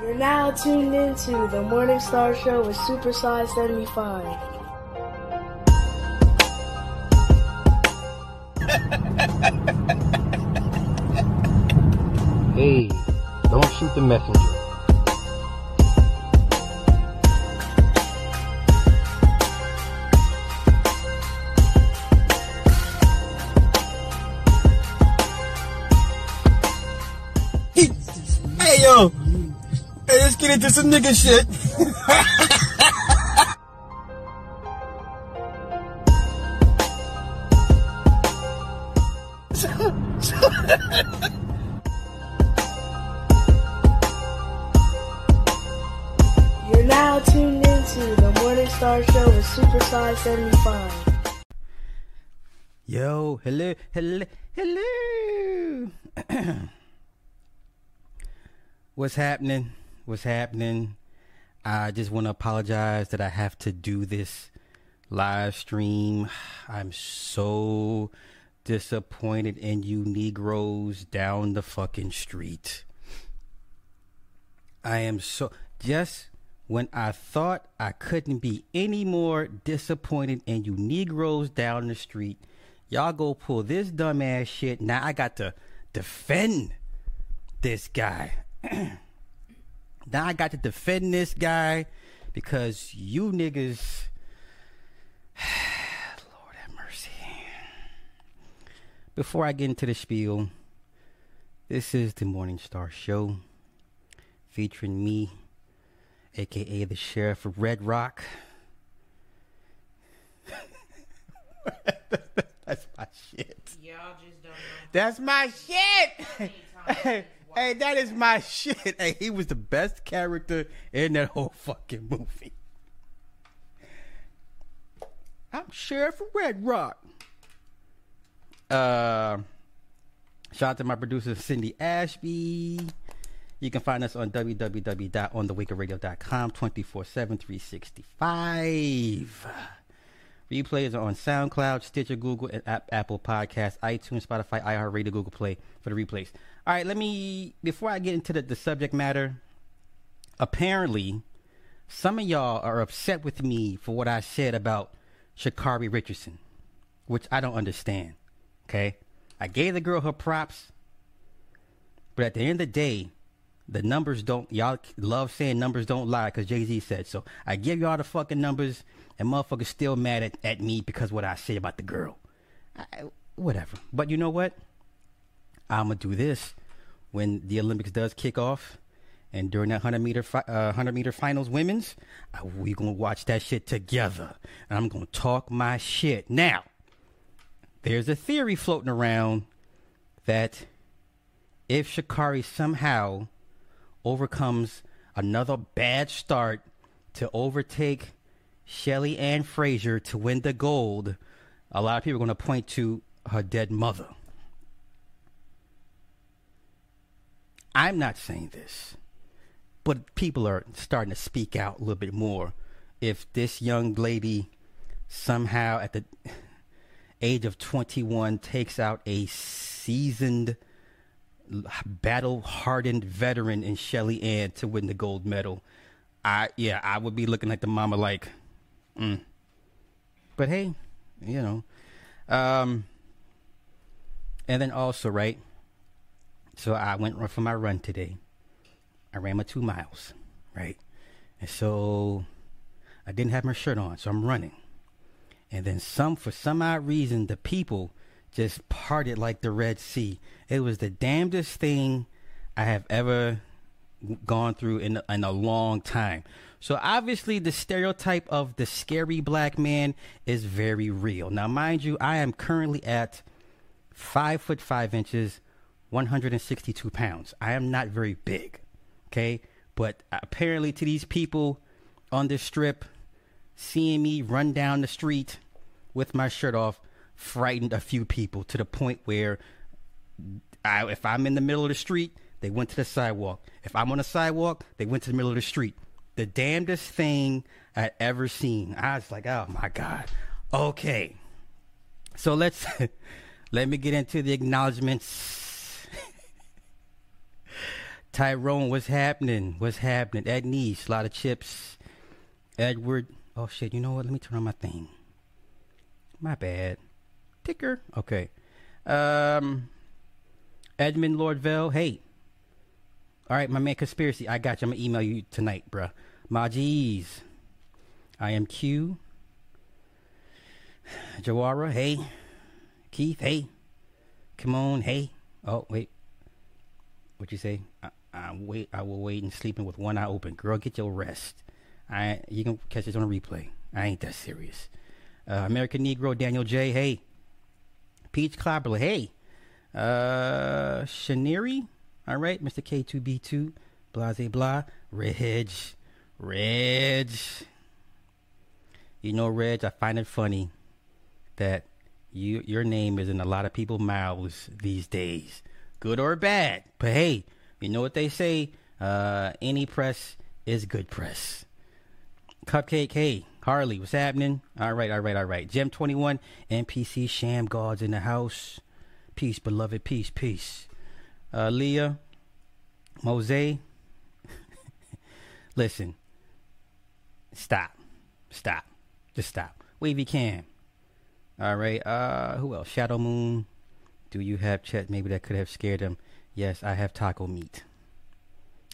You're now tuned into the Morning Star Show with Super Size 75. Hey, don't shoot the messenger. Get into some nigga shit. You're now tuned into the Morning Star Show with Super Size 75. Yo, hello, hello, hello. What's happening? What's happening? I just want to apologize that I have to do this live stream. I'm so disappointed in you Negroes down the fucking street. I am so just when I thought I couldn't be any more disappointed in you Negroes down the street, y'all go pull this dumbass shit. Now I got to defend this guy. now I got to defend this guy because you niggas. Lord have mercy. Before I get into the spiel, this is the Morning Star Show featuring me, aka the Sheriff of Red Rock. That's my shit. Y'all just don't know. That's my shit. Hey, that is my shit. Hey, he was the best character in that whole fucking movie. I'm Sheriff Red Rock. Uh, shout out to my producer Cindy Ashby. You can find us on www.onthewakeradio.com 24 7 365. Replays are on SoundCloud, Stitcher, Google, and Apple Podcasts, iTunes, Spotify, iHeartRadio, Google Play for the replays. All right, let me, before I get into the, the subject matter, apparently, some of y'all are upset with me for what I said about Sha'Carri Richardson, which I don't understand. Okay? I gave the girl her props, but at the end of the day, the numbers don't, y'all love saying numbers don't lie because Jay Z said so. I give y'all the fucking numbers, and motherfuckers still mad at, at me because what I said about the girl. I, whatever. But you know what? I'm to do this when the Olympics does kick off. And during that 100 meter, fi- uh, 100 meter finals women's, uh, we to watch that shit together. And I'm to talk my shit. Now, there's a theory floating around that if Sha'Carri somehow overcomes another bad start to overtake Shelly Ann Fraser to win the gold, a lot of people are going to point to her dead mother. I'm not saying this, but people are starting to speak out a little bit more. If this young lady somehow at the age of 21 takes out a seasoned battle hardened veteran in Shelly Ann to win the gold medal. I yeah, I would be looking at the mama like, mm. but hey, you know, um, and then also right. So I went for my run today. I ran my two miles, right, and so I didn't have my shirt on, so I'm running, and then some for some odd reason the people just parted like the Red Sea. It was the damnedest thing I have ever gone through in in a long time. So obviously the stereotype of the scary black man is very real. Now mind you, I am currently at five foot five inches, 162 pounds. I am not very big. Okay? But apparently to these people on this strip, seeing me run down the street with my shirt off frightened a few people to the point where I, if I'm in the middle of the street, they went to the sidewalk. If I'm on the sidewalk, they went to the middle of the street. The damnedest thing I'd ever seen. I was like, oh my God. Okay. So let's let me get into the acknowledgments. Tyrone, what's happening? What's happening? Ed Nice, a lot of chips. Edward, oh shit, you know what? Let me turn on my thing. My bad. Ticker. Okay. Um, Edmund Lordville, hey. All right, my man Conspiracy, I got you. I'm to email you tonight, bruh. Majiz, I am Q. Jawara, hey. Keith, hey. Come on, hey. Oh, wait. What'd you say? I, wait. I will wait and sleeping with one eye open. Girl, get your rest. I you can catch this on replay. I ain't that serious. Uh, American Negro Daniel J. Hey. Peach Clobberly. Hey. Uh. All right, Mr. K2B2. Blase blah. Reg. Reg. You know, Reg, I find it funny that you your name is in a lot of people's mouths these days, good or bad. But hey, you know what they say? Uh, any press is good press. Cupcake, hey, Harley, what's happening? All right, all right, all right. Gem 21, NPC Sham Gods in the house. Peace, beloved, peace, peace. Uh, Leah, Mose, listen, stop, stop, just stop. Wavy Cam, all right. Uh, who else? Shadow Moon. Do you have Chet? Maybe that could have scared him. Yes, I have taco meat.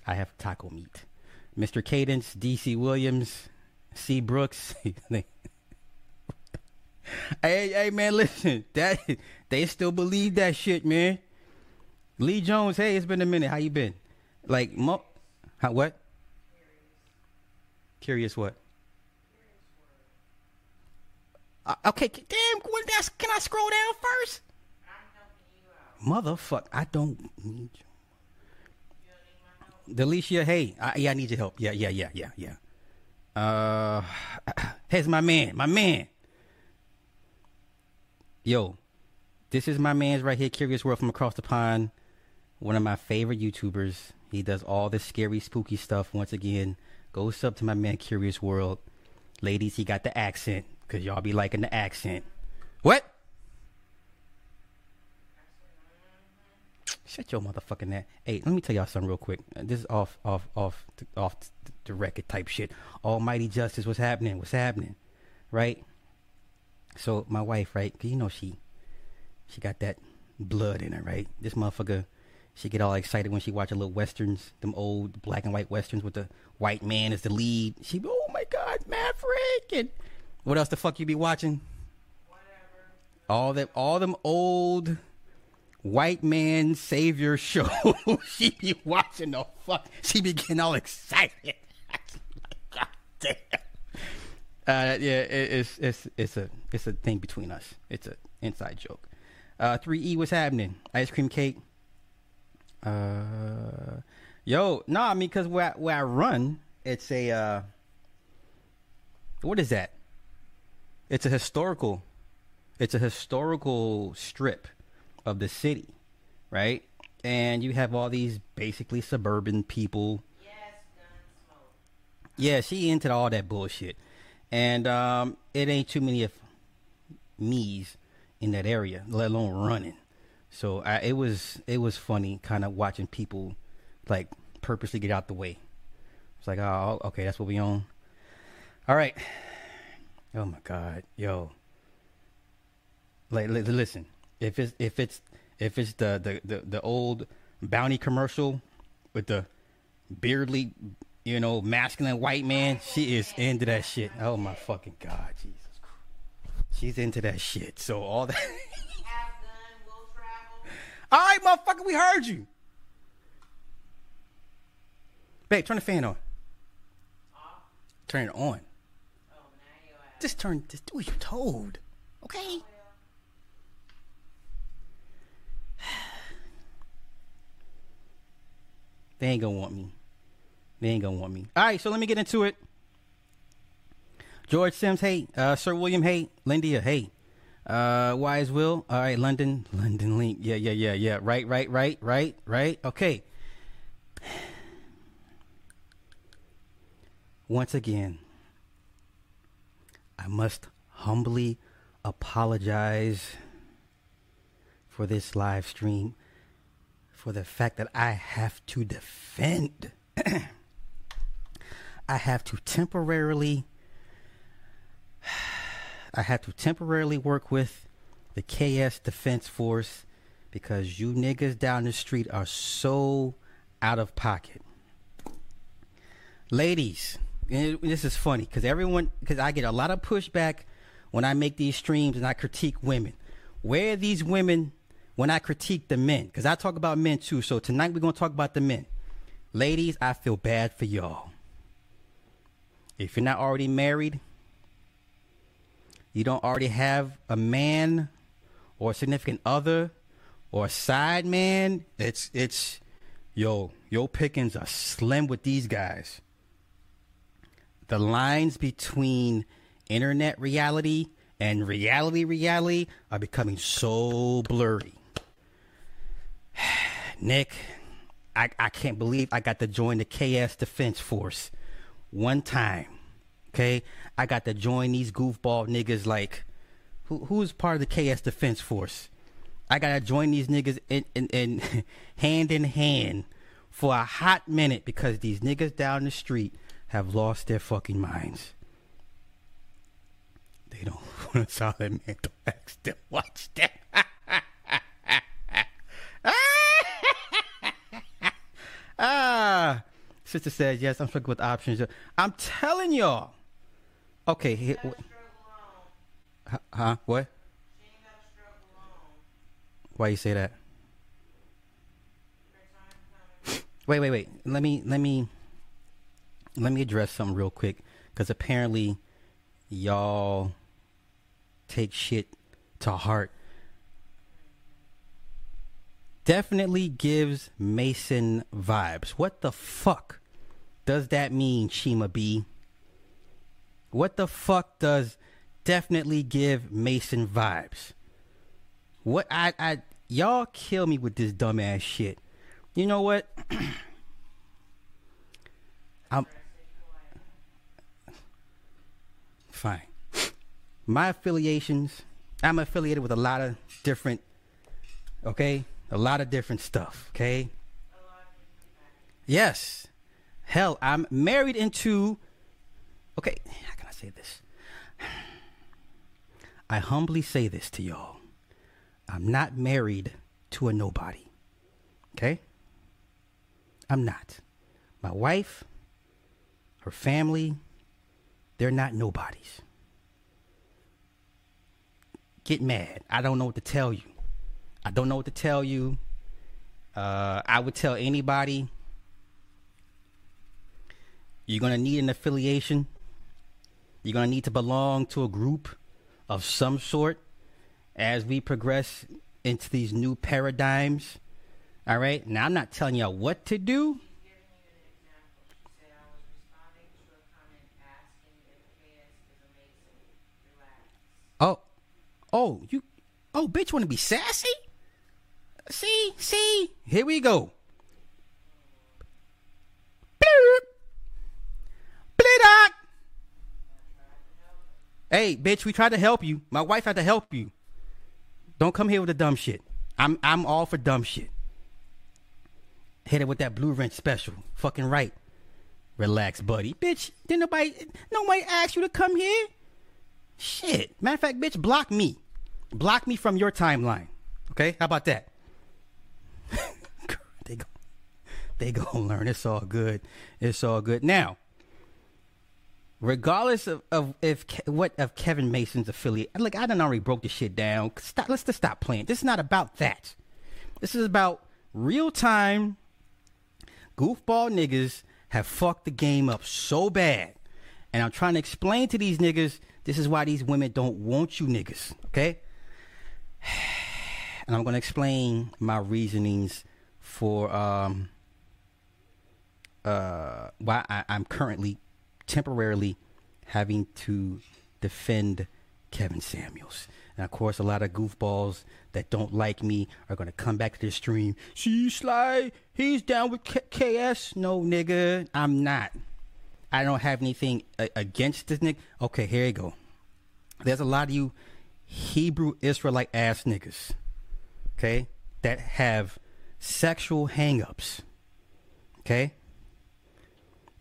I have taco meat. Mr. Cadence, DC Williams, C. Brooks. hey, hey, man, listen. That they still believe that shit, man. Lee Jones, hey, it's been a minute. How you been? Like, mo- how what? Curious what? Uh, okay, damn. That's, can I scroll down first? Motherfucker, I don't need you. Delicia, hey, I, yeah, I need your help. Yeah, yeah, yeah, yeah, yeah. Uh, here's my man, my man. Yo, this is my man's right here, Curious World from across the pond. One of my favorite YouTubers. He does all this scary, spooky stuff. Once again, goes up to my man, Curious World. Ladies, he got the accent, because y'all be liking the accent. What? Shut your motherfucking that. Hey, let me tell y'all something real quick. This is off, off, off, off the record type shit. Almighty Justice, what's happening? What's happening? Right? So my wife, right? Cause you know she, she got that blood in her, right? This motherfucker, she get all excited when she watch a little westerns, them old black and white westerns with the white man as the lead. She, oh my god, Maverick, and what else the fuck you be watching? Whatever. All that, all them old white man savior show. she be watching the fuck. She be getting all excited. God damn. Uh, yeah, it, it's it's it's a it's a thing between us. It's a inside joke. Uh, three E, what's happening? Ice cream cake. Uh, yo, no, nah, I mean, cause where I, where I run, it's a uh, what is that? It's a historical. It's a historical strip of the city, right? And you have all these basically suburban people. Yes. Yeah, she into all that bullshit, and um, it ain't too many of me's in that area, let alone running. So I, it was it was funny, kind of watching people like purposely get out the way. It's like, oh, okay, that's what we own. All right. Oh my God, yo. Like, li- listen, if it's if it's if it's the the the, the old bounty commercial with the beardly, you know, masculine white man, oh, she is into that shit. Oh my fucking god, Jesus Christ. She's into that shit. So all that. Have gun, will travel. all right, motherfucker, we heard you. Babe, turn the fan on. Turn it on. Oh, now you ass. Just turn. Just do what you're told. Okay. They ain't gonna want me. They ain't gonna want me. All right, so let me get into it. George Sims, hey. Uh, Sir William, hey. Lindia, hey. Uh, Wise Will, all right. London, London Link, yeah, yeah, yeah, yeah. Right, right, right, right, right. Okay. Once again, I must humbly apologize for this live stream for the fact that I have to defend. I have to temporarily I have to temporarily work with the KS Defense Force because you niggas down the street are so out of pocket. Ladies, and this is funny because everyone, because I get a lot of pushback when I make these streams and I critique women. Where are these women when I critique the men? Because I talk about men too. So tonight we're going to talk about the men. Ladies, I feel bad for y'all. If you're not already married, you don't already have a man or a significant other or a side man, it's it's yo, your pickings are slim with these guys. The lines between internet reality and reality reality are becoming so blurry. Nick, I, I can't believe I got to join the KS Defense Force one time. Okay? I got to join these goofball niggas like who who's part of the KS Defense Force? I gotta join these niggas in, in, in hand in hand for a hot minute because these niggas down the street have lost their fucking minds. They don't want a solid man to ask them watch that. Ah, sister says yes. I'm struggling with options. I'm telling y'all. Okay, here, alone. huh? What? She ain't gotta struggle alone. Why you say that? Her time coming. Wait, wait, wait. Let me let me let me address something real quick because apparently y'all take shit to heart. Definitely gives Mason vibes. What the fuck does that mean, Shima B? What the fuck does definitely give Mason vibes? What I I y'all kill me with this dumbass shit. You know what? I'm fine. My affiliations, I'm affiliated with a lot of different okay? A lot of different stuff, okay? Yes. Hell, I'm married into Okay, how can I say this? I humbly say this to y'all. I'm not married to a nobody. Okay? I'm not. My wife, her family, they're not nobodies. Get mad. I don't know what to tell you. I don't know what to tell you. Uh, I would tell anybody you're going to need an affiliation. You're going to need to belong to a group of some sort as we progress into these new paradigms. All right? Now, I'm not telling y'all what to do. Oh, oh, you, oh, bitch, want to be sassy? See, see, here we go. Bloop. Blidock. Hey, bitch, we tried to help you. My wife had to help you. Don't come here with the dumb shit. I'm I'm all for dumb shit. Hit it with that blue wrench special. Fucking right. Relax, buddy. Bitch, didn't nobody nobody ask you to come here? Shit. Matter of fact, bitch, block me. Block me from your timeline. Okay? How about that? They go they gonna learn. It's all good. It's all good. Now, regardless of, of if what of Kevin Mason's affiliate, like I done already broke the shit down. Stop. Let's just stop playing. This is not about that. This is about real time. Goofball niggas have fucked the game up so bad, and I'm trying to explain to these niggas this is why these women don't want you niggas. Okay, and I'm gonna explain my reasonings for um uh why I, I'm currently temporarily having to defend Kevin Samuels. And of course, a lot of goofballs that don't like me are gonna come back to the stream. See, Sly, he's down with K- KS. No, nigga, I'm not. I don't have anything a- against this nigga. Okay, here you go. There's a lot of you Hebrew Israelite ass niggas, okay, that have sexual hangups. Okay?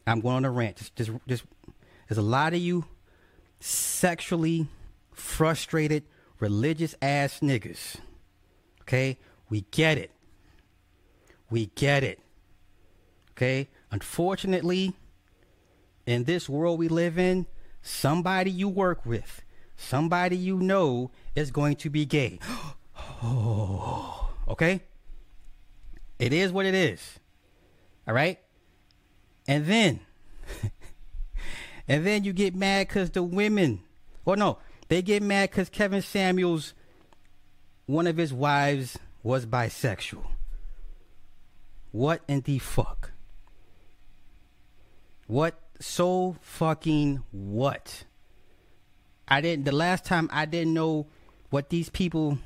I'm going on a rant. Just, just, just, there's a lot of you sexually frustrated, religious ass niggas. Okay? We get it. We get it. Okay? Unfortunately, in this world we live in, somebody you work with, somebody you know is going to be gay. oh, okay? It is what it is. All right? And then, and then you get mad because the women, well, no, they get mad because Kevin Samuels, one of his wives, was bisexual. What in the fuck? What so fucking what? I didn't, the last time I didn't know what these people,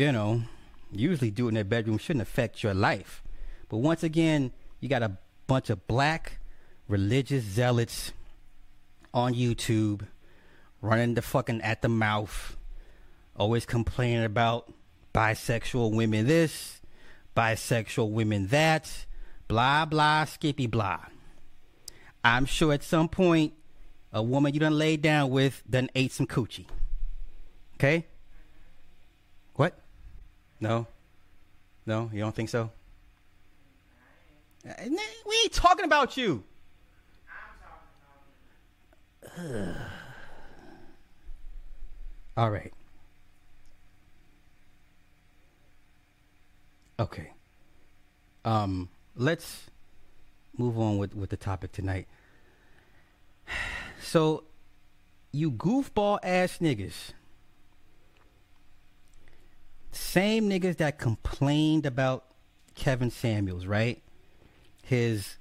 you know, usually do in their bedroom shouldn't affect your life. But once again, you got a bunch of black religious zealots on YouTube running the fucking at the mouth, always complaining about bisexual women this, bisexual women that, blah blah skippy blah. I'm sure at some point a woman you done laid down with done ate some coochie. Okay? No? No, you don't think so? Uh, We ain't talking about you. I'm talking about you. All right. Okay. Um, let's move on with, with the topic tonight. So, you goofball ass niggas, same niggas that complained about Kevin Samuels, right? His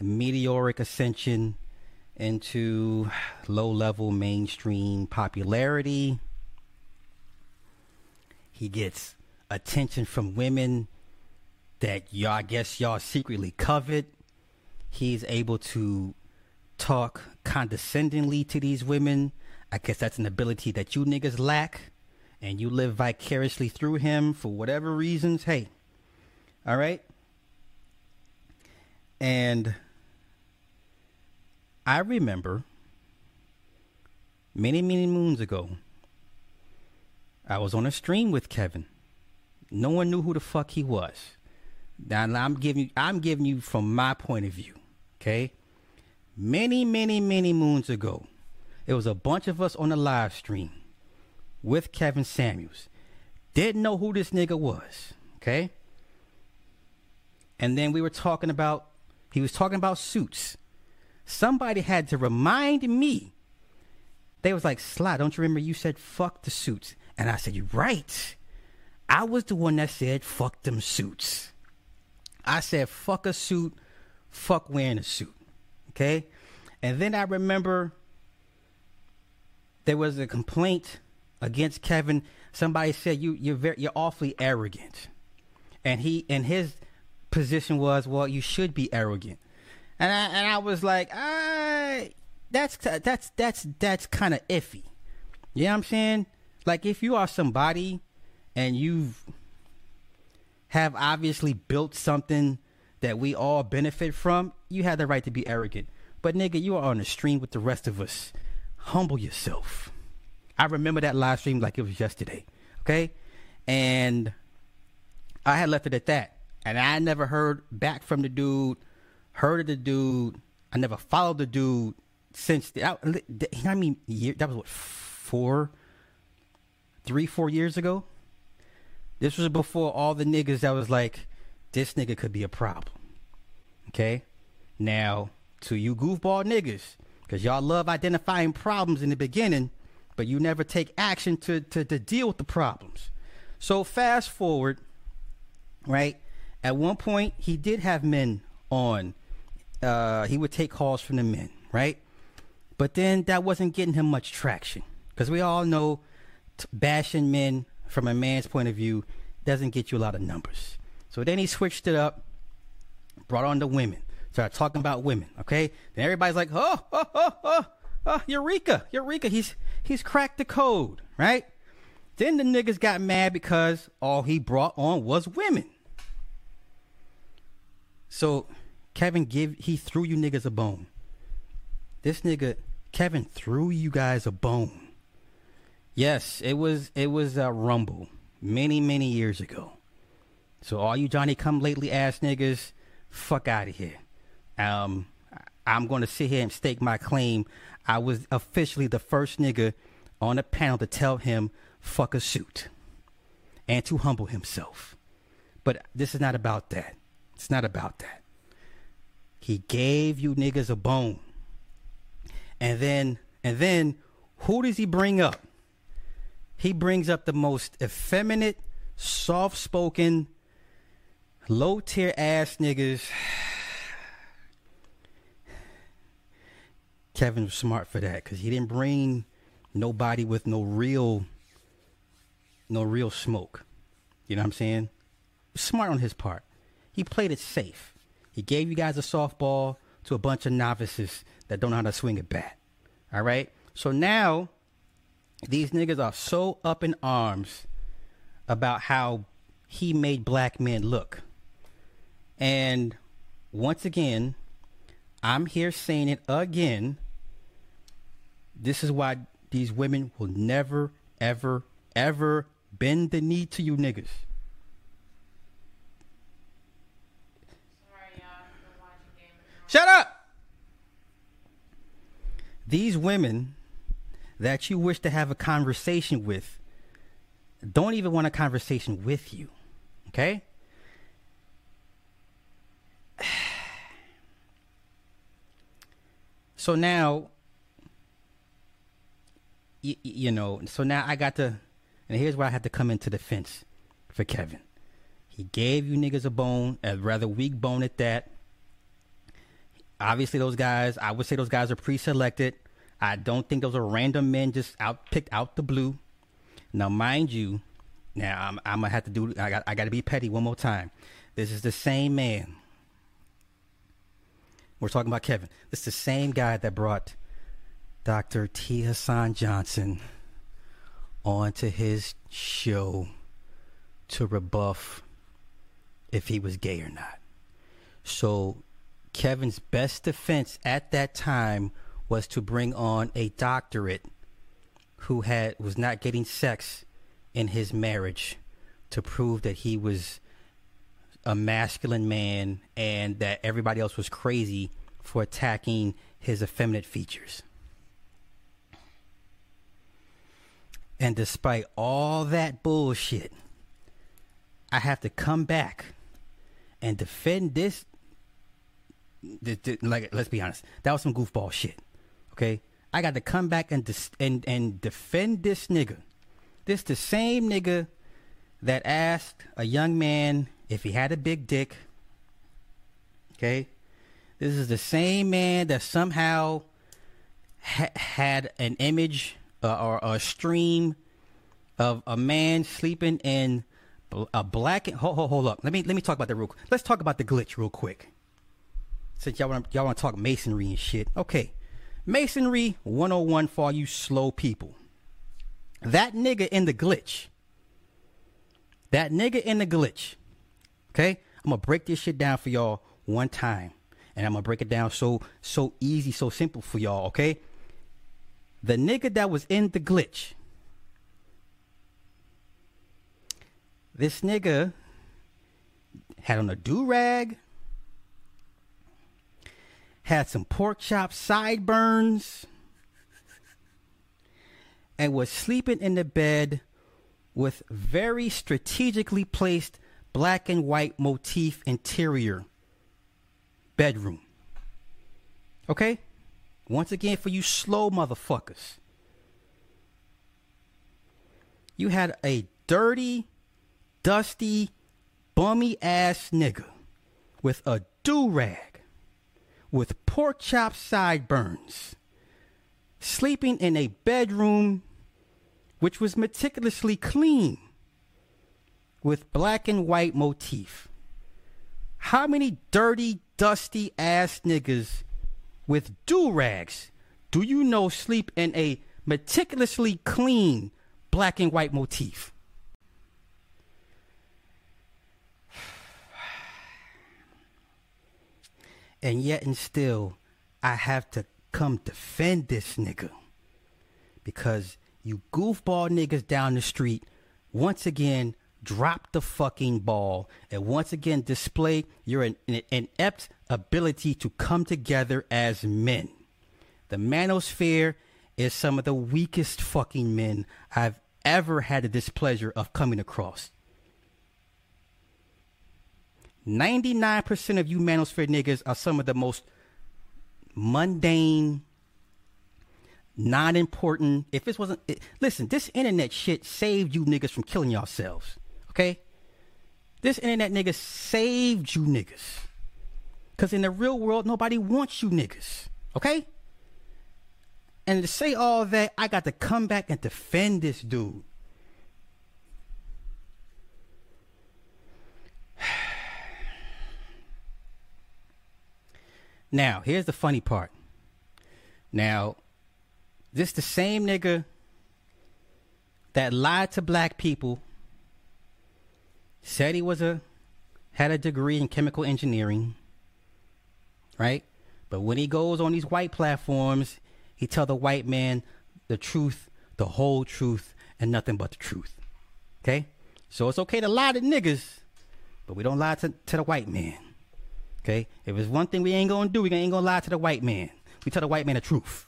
meteoric ascension into low level mainstream popularity. He gets attention from women that y'all, I guess y'all secretly covet. He's able to talk condescendingly to these women. I guess that's an ability that you niggas lack. And you live vicariously through him for whatever reasons. Hey, all right? And I remember many, many moons ago, I was on a stream with Kevin. No one knew who the fuck he was. Now I'm giving you, I'm giving you from my point of view. Okay, many, many, many moons ago, it was a bunch of us on a live stream with Kevin Samuels. Didn't know who this nigga was. Okay, and then we were talking about, he was talking about suits. Somebody had to remind me. They was like, Sly, don't you remember you said fuck the suits? And I said, You're right. I was the one that said fuck them suits. I said fuck a suit, fuck wearing a suit. Okay? And then I remember there was a complaint against Kevin. Somebody said you you're very you're awfully arrogant. And he and his position was, well, you should be arrogant. And I and I was like, I that's that's that's that's kind of iffy. You know what I'm saying? Like if you are somebody and you've have obviously built something that we all benefit from, you have the right to be arrogant. But nigga, you are on the stream with the rest of us. Humble yourself. I remember that live stream like it was yesterday. Okay? And I had left it at that. And I never heard back from the dude, heard of the dude. I never followed the dude since. The, I, I mean? Year, that was what, four, three, four years ago? This was before all the niggas that was like, this nigga could be a problem. Okay? Now, to you goofball niggas, because y'all love identifying problems in the beginning, but you never take action to, to, to deal with the problems. So, fast forward, right? At one point, he did have men on. Uh, he would take calls from the men, right? But then that wasn't getting him much traction. Because we all know t- bashing men from a man's point of view doesn't get you a lot of numbers. So then he switched it up, brought on the women, started talking about women. Okay, then everybody's like, oh, oh, oh, oh, oh, Eureka, Eureka, he's he's cracked the code, right? Then the niggas got mad because all he brought on was women. So Kevin give he threw you niggas a bone. This nigga Kevin threw you guys a bone. Yes, it was it was a rumble many many years ago. So all you Johnny come lately ass niggas, fuck out of here. Um, I'm going to sit here and stake my claim. I was officially the first nigga on the panel to tell him fuck a suit and to humble himself. But this is not about that. It's not about that. He gave you niggas a bone. And then and then who does he bring up? He brings up the most effeminate, soft-spoken, low-tier ass niggas. Kevin was smart for that because he didn't bring nobody with no real, no real smoke. You know what I'm saying? Smart on his part. He played it safe. He gave you guys a softball to a bunch of novices that don't know how to swing a bat. All right? So now these niggas are so up in arms about how he made black men look. And once again, I'm here saying it again. This is why these women will never, ever, ever bend the knee to you niggas. Sorry, Shut up! These women that you wish to have a conversation with don't even want a conversation with you. Okay? So now, y- y- you know, so now I got to, and here's where I had to come into defense for Kevin. He gave you niggas a bone, a rather weak bone at that. Obviously those guys i would say those guys are pre-selected. I don't think those are random men just out picked out the blue. Now mind you now i'm, I'm gonna have to do i got i gotta be petty one more time. This is the same man we're talking about kevin. This is the same guy that brought dr t. Hasan johnson onto his show to rebuff if he was gay or not. So Kevin's best defense at that time was to bring on a doctorate who had was not getting sex in his marriage to prove that he was a masculine man and that everybody else was crazy for attacking his effeminate features. And despite all that bullshit, I have to come back and defend this th- th- like let's be honest, that was some goofball shit. Okay, I got to come back and dis- and and defend this nigga. This the same nigga that asked a young man if he had a big dick. Okay, this is the same man that somehow ha- had an image uh, or a stream of a man sleeping in a black. Hold, hold, hold up. Let me let me talk about that real. Let's talk about the glitch real quick since y'all want y'all want to talk masonry and shit. Okay, masonry 101 for all you slow people. That nigga in the glitch. That nigga in the glitch. Okay, I'm gonna break this shit down for y'all one time, and I'm gonna break it down so so easy, so simple for y'all. Okay, the nigga that was in the glitch. This nigga had on a do rag had some pork chop sideburns, and was sleeping in the bed with very strategically placed black and white motif interior bedroom. Okay? Once again, for you slow motherfuckers, you had a dirty, dusty, bummy ass nigga with a do rag with pork chop sideburns, sleeping in a bedroom which was meticulously clean with black and white motif. How many dirty, dusty ass niggas with do rags do you know sleep in a meticulously clean black and white motif? And yet and still, I have to come defend this nigga. Because you goofball niggas down the street once again drop the fucking ball and once again display your in- in- inept ability to come together as men. The manosphere is some of the weakest fucking men I've ever had the displeasure of coming across. 99% of you manosphere niggas are some of the most mundane, non important. If this wasn't, it, listen, this internet shit saved you niggas from killing yourselves. Okay? This internet nigga saved you niggas. Because in the real world, nobody wants you niggas. Okay? And to say all that, I got to come back and defend this dude. Now, here's the funny part. Now, this the same nigga that lied to black people, said he was a had a degree in chemical engineering, right? But when he goes on these white platforms, he tell the white man the truth, the whole truth, and nothing but the truth. Okay? So it's okay to lie to niggas, but we don't lie to, to the white man. Okay? If it's one thing we ain't gonna do, we ain't gonna lie to the white man. We tell the white man the truth.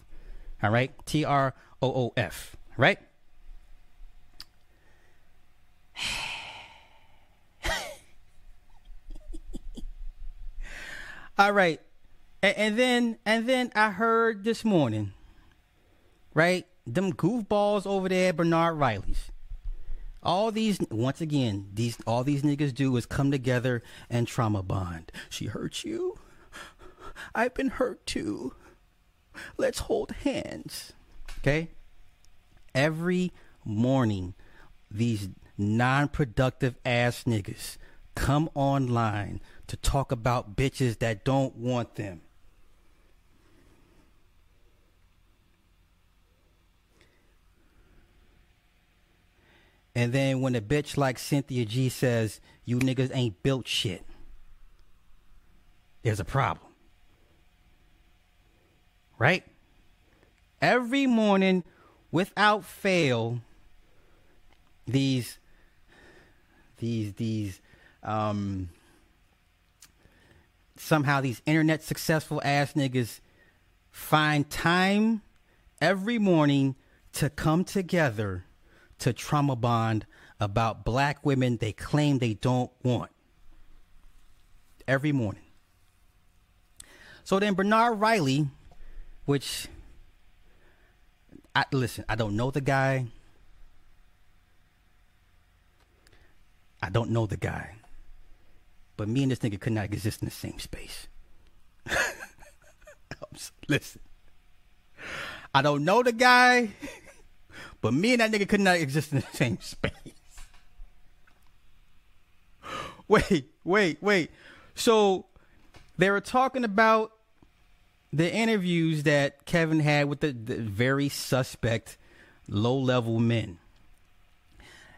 All right? T R O O F. Right? All right. And, and then and then I heard this morning, right? Them goofballs over there, at Bernard Riley's. All these once again, these all these niggas do is come together and trauma bond. She hurt you. I've been hurt too. Let's hold hands. Okay? Every morning, these non productive ass niggas come online to talk about bitches that don't want them. And then when a bitch like Cynthia G says, you niggas ain't built shit, there's a problem. Right? Every morning, without fail, these, these, these, um, somehow these internet successful ass niggas find time every morning to come together to trauma bond about black women they claim they don't want. Every morning. So then Bernard Riley, which I listen, I don't know the guy. I don't know the guy. But me and this nigga could not exist in the same space. listen. I don't know the guy. But me and that nigga could not exist in the same space. Wait, wait, wait. So they were talking about the interviews that Kevin had with the, the very suspect low level men.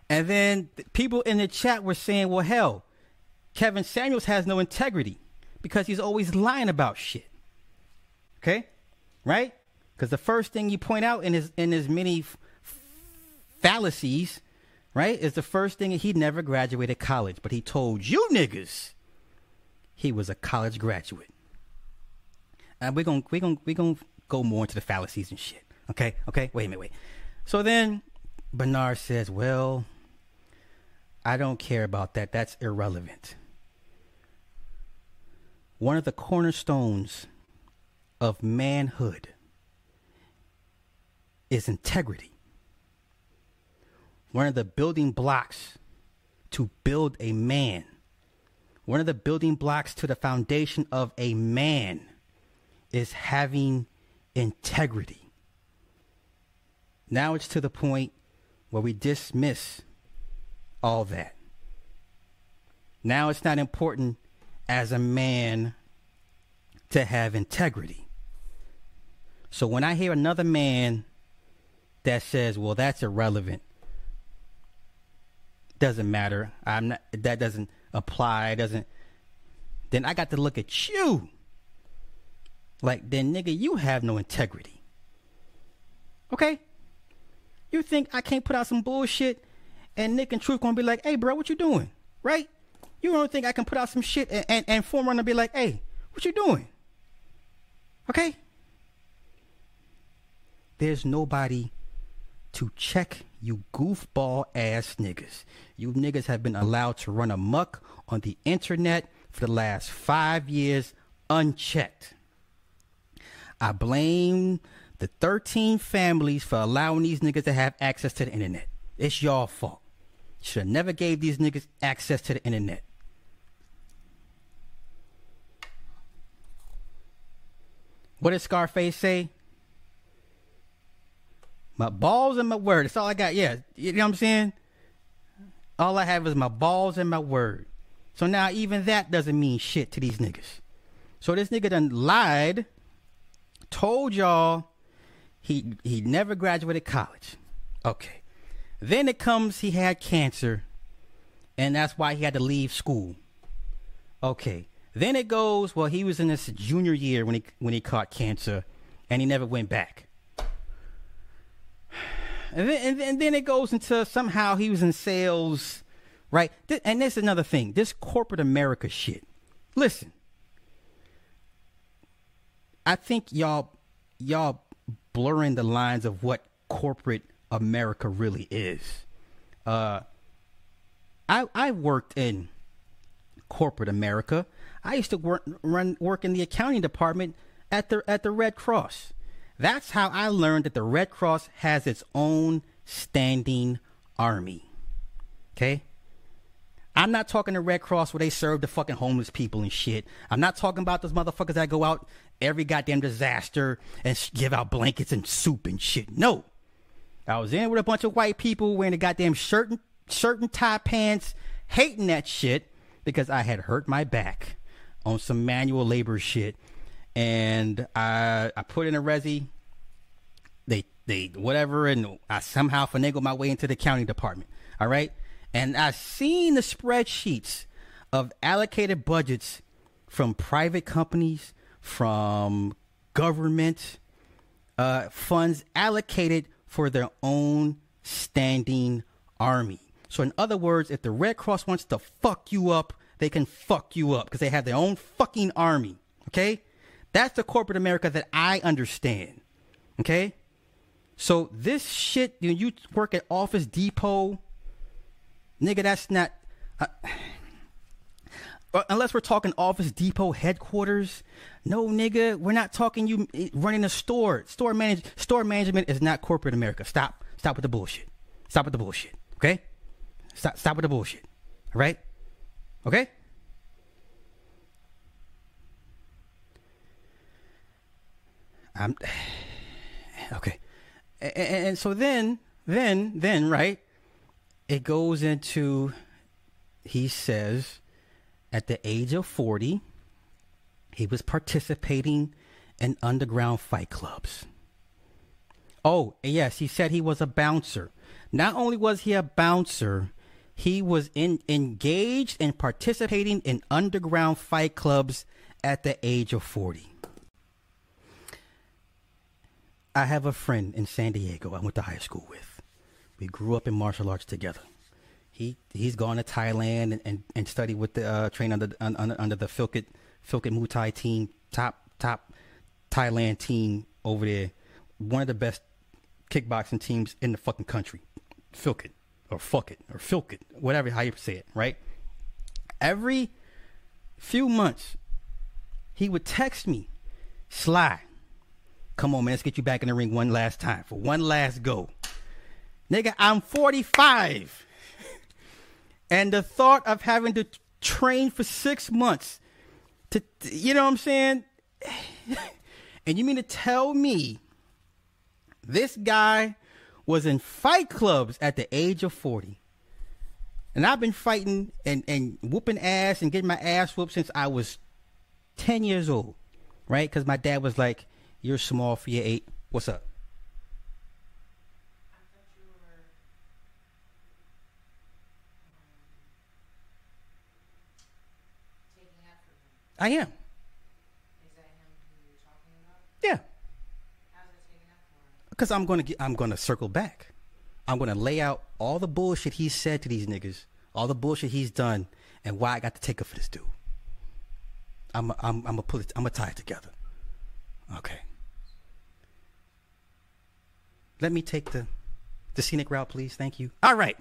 And then people in the chat were saying, well, hell, Kevin Samuels has no integrity because he's always lying about shit. Okay? Right? Because the first thing you point out in his in his many f- fallacies, right, is the first thing he never graduated college, but he told you niggas he was a college graduate. And we're gonna we're gonna we're gonna go more into the fallacies and shit. Okay, okay, wait a minute, wait. So then Bernard says, Well, I don't care about that. That's irrelevant. One of the cornerstones of manhood is integrity. One of the building blocks to build a man, one of the building blocks to the foundation of a man is having integrity. Now it's to the point where we dismiss all that. Now it's not important as a man to have integrity. So when I hear another man that says, "Well, that's irrelevant," doesn't matter. I'm not. That doesn't apply. Doesn't. Then I got to look at you. like then nigga, you have no integrity. Okay? You think I can't put out some bullshit and Nick and Truth gonna be like, hey bro, what you doing? Right? You don't think I can put out some shit and, and, and Form Runner be like, hey, what you doing? Okay? There's nobody to check you goofball ass niggas. You niggas have been allowed to run amok on the internet for the last five years unchecked. I blame the 13 families for allowing these niggas to have access to the internet. It's y'all fault. Should have never gave these niggas access to the internet. What did Scarface say? My balls and my word. That's all I got. Yeah. You know what I'm saying? All I have is my balls and my word. So now even that doesn't mean shit to these niggas. So this nigga done lied, told y'all he he never graduated college. Okay. Then it comes he had cancer, and that's why he had to leave school. Okay. Then it goes, well, he was in his junior year when he when he caught cancer, and he never went back. And then, and, then- and then it goes into somehow he was in sales, right? Th- And this another thing. This corporate America shit. Listen, I think y'all y'all blurring the lines of what corporate America really is. Uh, I I worked in corporate America. I used to work run work in the accounting department at the at the Red Cross. That's how I learned that the Red Cross has its own standing army. Okay? I'm not talking the Red Cross where they serve the fucking homeless people and shit. I'm not talking about those motherfuckers that go out every goddamn disaster and give out blankets and soup and shit. No. I was in with a bunch of white people wearing a goddamn shirt and, shirt and tie pants, hating that shit because I had hurt my back on some manual labor shit. And I I put in a resi. They they whatever, and I somehow finagled my way into the county department. All right, and I seen the spreadsheets of allocated budgets from private companies, from government, uh, funds allocated for their own standing army. So, in other words, if the Red Cross wants to fuck you up, they can fuck you up because they have their own fucking army. Okay? That's the corporate America that I understand. Okay? So, this shit, you, you work at Office Depot, nigga, that's not. Uh, uh, unless we're talking Office Depot headquarters. No, nigga, we're not talking you eh, running a store. Store manage store management is not corporate America. Stop. Stop with the bullshit. Stop with the bullshit. Okay? Stop stop with the bullshit. All right? Okay? I'm okay. And, and so then then then right it goes into he says at the age of 40 he was participating in underground fight clubs oh yes he said he was a bouncer not only was he a bouncer he was in, engaged in participating in underground fight clubs at the age of 40 i have a friend in san diego i went to high school with. We grew up in martial arts together. He he's gone to Thailand and, and, and studied with the uh, train under under, under the Philkit Philkit Muay Thai team, top top Thailand team over there, one of the best kickboxing teams in the fucking country, Philkit or fuck it or filk it, whatever how you say it, right? Every few months, he would text me, Sly, come on man, let's get you back in the ring one last time for one last go. Nigga, I'm 45. And the thought of having to train for six months to, you know what I'm saying? and you mean to tell me this guy was in fight clubs at the age of 40? And I've been fighting and, and whooping ass and getting my ass whooped since I was 10 years old, right? Because my dad was like, You're small for your eight. What's up? I thought you were um, taking after him. I am. Is that him who you're talking Because I'm gonna get, I'm gonna circle back. I'm gonna lay out all the bullshit he said to these niggas, all the bullshit he's done, and why I got to take up for this dude. I'm I'm I'm gonna put it. I'm gonna tie it together. Okay. Let me take the the scenic route, please. Thank you. All right.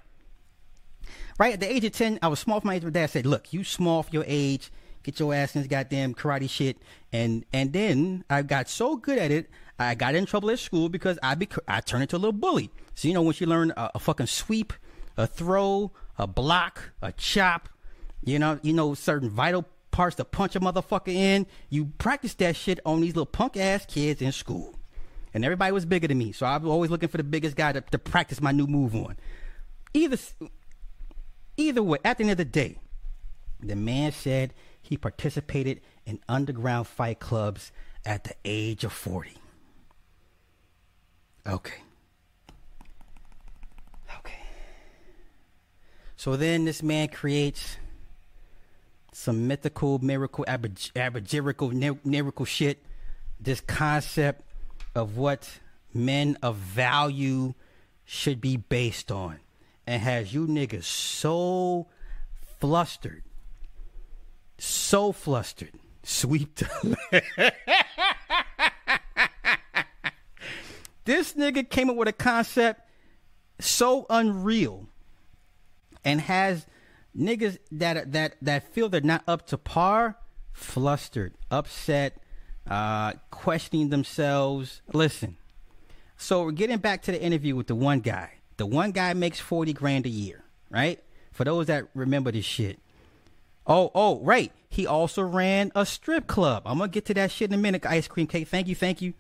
Right at the age of ten, I was small for my age. My dad said, "Look, you small for your age. Get your ass in this goddamn karate shit." And and then I got so good at it, I got in trouble at school because I bec- I turned into a little bully. So you know when you learn a, a fucking sweep, a throw, a block, a chop, you know you know certain vital parts to punch a motherfucker in. You practice that shit on these little punk ass kids in school. And everybody was bigger than me, so I was always looking for the biggest guy to, to practice my new move on. Either either way, at the end of the day, the man said he participated in underground fight clubs at the age of 40. Okay. Okay. So then this man creates some mythical, miracle, aberg- miracle shit. This concept of what men of value should be based on. And has you niggas so flustered. So flustered. Sweep This nigga came up with a concept so unreal and has niggas that that that feel they're not up to par flustered, upset, uh, questioning themselves. Listen, so we're getting back to the interview with the one guy. The one guy makes forty grand a year, right? For those that remember this shit. Oh, oh, right. He also ran a strip club. I'm gonna get to that shit in a minute. Ice cream cake. Thank you, thank you,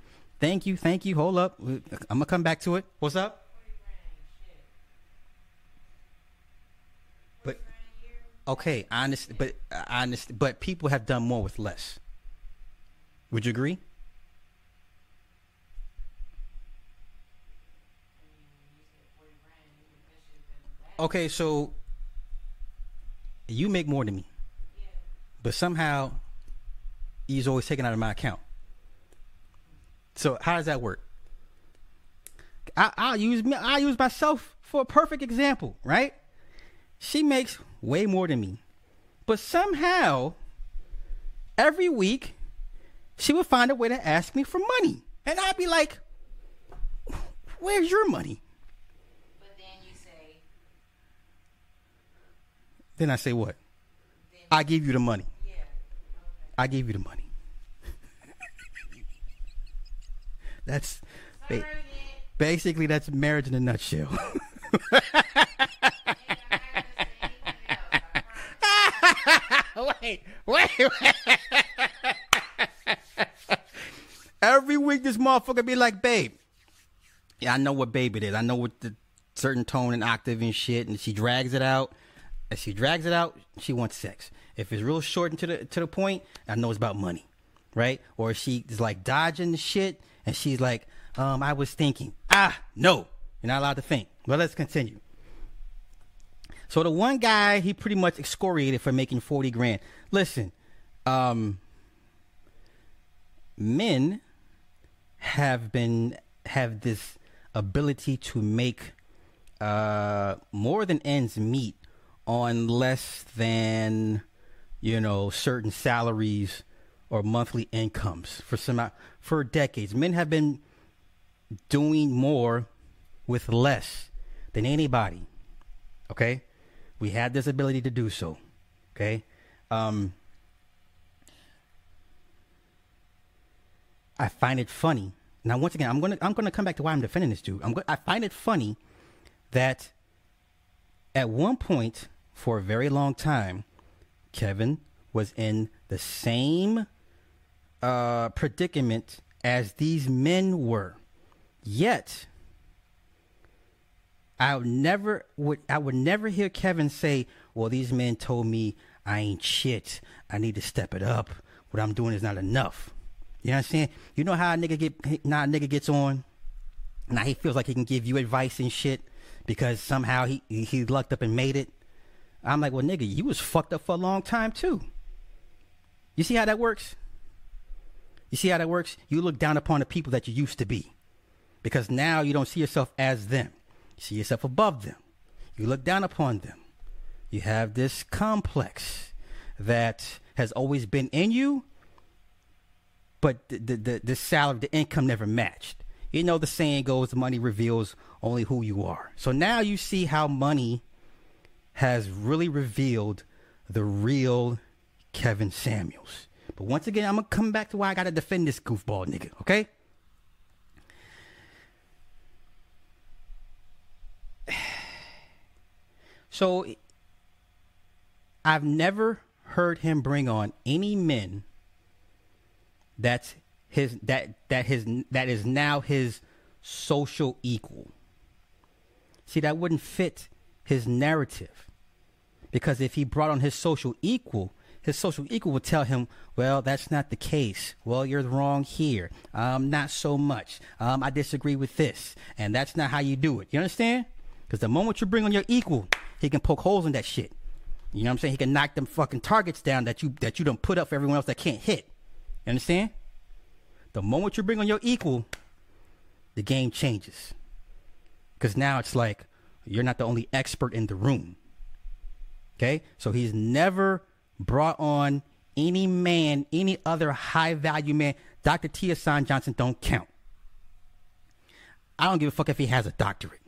thank you, thank you. Hold up. I'm gonna come back to it. What's up? But okay, honest, but honest, but people have done more with less. Would you agree? Okay, so you make more than me, but somehow he's always taken out of my account. So how does that work? I, I'll use me. I use myself for a perfect example, right? She makes way more than me, but somehow every week she would find a way to ask me for money, and I'd be like, "Where's your money?" But then you say, Then I say, "What? I give you the money. yeah, okay. I give you the money." That's ba- basically that's marriage in a nutshell. wait, wait, wait. Every week, this motherfucker be like, babe. Yeah, I know what babe it is. I know what the certain tone and octave and shit, and she drags it out. If she drags it out, she wants sex. If it's real short and to the to the point, I know it's about money, right? Or if she is like dodging the shit, and she's like, um, I was thinking, ah, no, you're not allowed to think. But let's continue. So the one guy, he pretty much excoriated for making 40 grand. Listen, um, men have been have this ability to make uh more than ends meet on less than you know certain salaries or monthly incomes for some for decades men have been doing more with less than anybody okay we had this ability to do so okay um I find it funny. Now, once again, I'm gonna I'm gonna come back to why I'm defending this dude. I'm go- I find it funny that at one point for a very long time, Kevin was in the same uh, predicament as these men were. Yet, I would never would I would never hear Kevin say, "Well, these men told me I ain't shit. I need to step it up. What I'm doing is not enough." You know what I'm saying? You know how a nigga get now a nigga gets on. Now he feels like he can give you advice and shit because somehow he he, lucked up and made it. I'm like, well, nigga, you was fucked up for a long time too. You see how that works? You see how that works? You look down upon the people that you used to be. because now you don't see yourself as them. You see yourself above them. You look down upon them. You have this complex that has always been in you, but the, the, the, the salary, the income never matched. You know, the saying goes, money reveals only who you are. So now you see how money has really revealed the real Kevin Samuels. But once again, I'm to come back to why I got to defend this goofball nigga, okay? So I've never heard him bring on any men that's his that that his that is now his social equal. See, that wouldn't fit his narrative. Because if he brought on his social equal, his social equal would tell him, well, that's not the case. Well, you're wrong here. Um, not so much. Um, I disagree with this. And that's not how you do it. You understand? Because the moment you bring on your equal, he can poke holes in that shit. You know what I'm saying? He can knock them fucking targets down that you that you don't put up for everyone else that can't hit. You understand? The moment you bring on your equal, the game changes. Because now it's like you're not the only expert in the room. Okay? So he's never brought on any man, any other high value man. Dr. T. Hasan Johnson don't count. I don't give a fuck if he has a doctorate.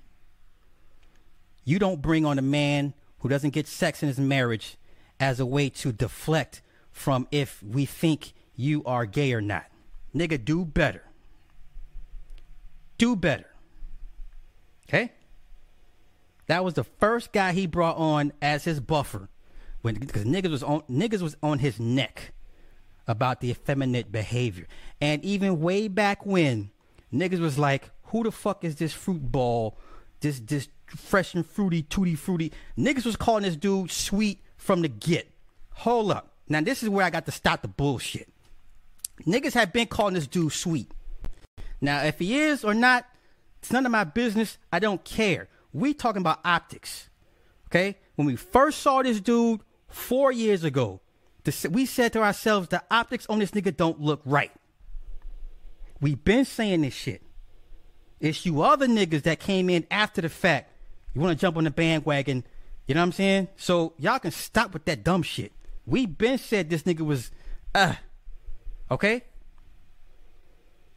You don't bring on a man who doesn't get sex in his marriage as a way to deflect from if we think you are gay or not. Nigga, do better. Do better. Okay? That was the first guy he brought on as his buffer. When because niggas was on niggas was on his neck about the effeminate behavior. And even way back when, niggas was like, who the fuck is this fruit ball? This this fresh and fruity, tutti fruity. Niggas was calling this dude sweet from the get. Hold up. Now this is where I got to stop the bullshit. Niggas have been calling this dude sweet. Now if he is or not, it's none of my business. I don't care. We talking about optics. Okay? When we first saw this dude four years ago, we said to ourselves, the optics on this nigga don't look right. We've been saying this shit. It's you other niggas that came in after the fact. You want to jump on the bandwagon. You know what I'm saying? So y'all can stop with that dumb shit. We been said this nigga was, uh, okay?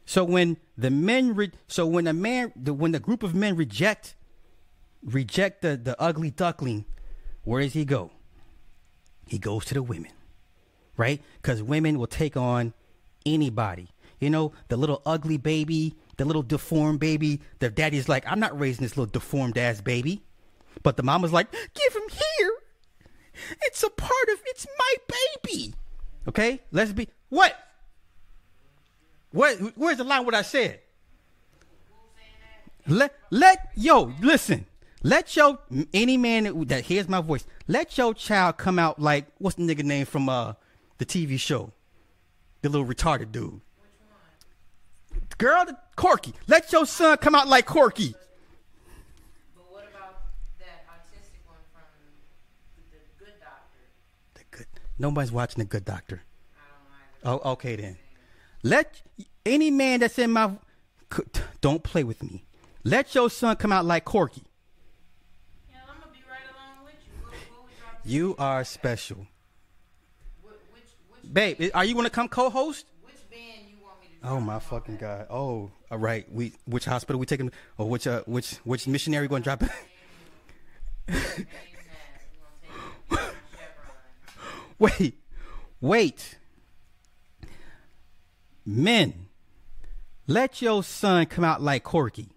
So when the men, re- so when the man, the, when the group of men reject, reject the, the ugly duckling, where does he go? He goes to the women, right? Because women will take on anybody. You know, the little ugly baby, the little deformed baby. The daddy's like, I'm not raising this little deformed ass baby. But the mama's like, give him here. It's a part of, it's my baby. Okay? Let's be, what? What? Where's the line what I said? Let, let, yo, listen. Let your, any man that, that hears my voice, let your child come out like, what's the nigga name from uh the TV show? The little retarded dude. Girl, the Corky. Let your son come out like Corky. But what about that autistic one from the, good doctor? The good. Nobody's watching the good doctor. I don't. Oh, okay then. Let any man that's in my don't play with me. Let your son come out like Corky. Yeah, I'm gonna be right along with you. What, what would y'all think? You are special, Wh- which which babe. Are you gonna come co-host? which band you want me to? Oh my fucking god. Oh, all right. We which hospital we taking? Or which uh which which missionary going to drop? Amen. We're gonna take you to Chevron. wait, wait. Men, let your son come out like Corky.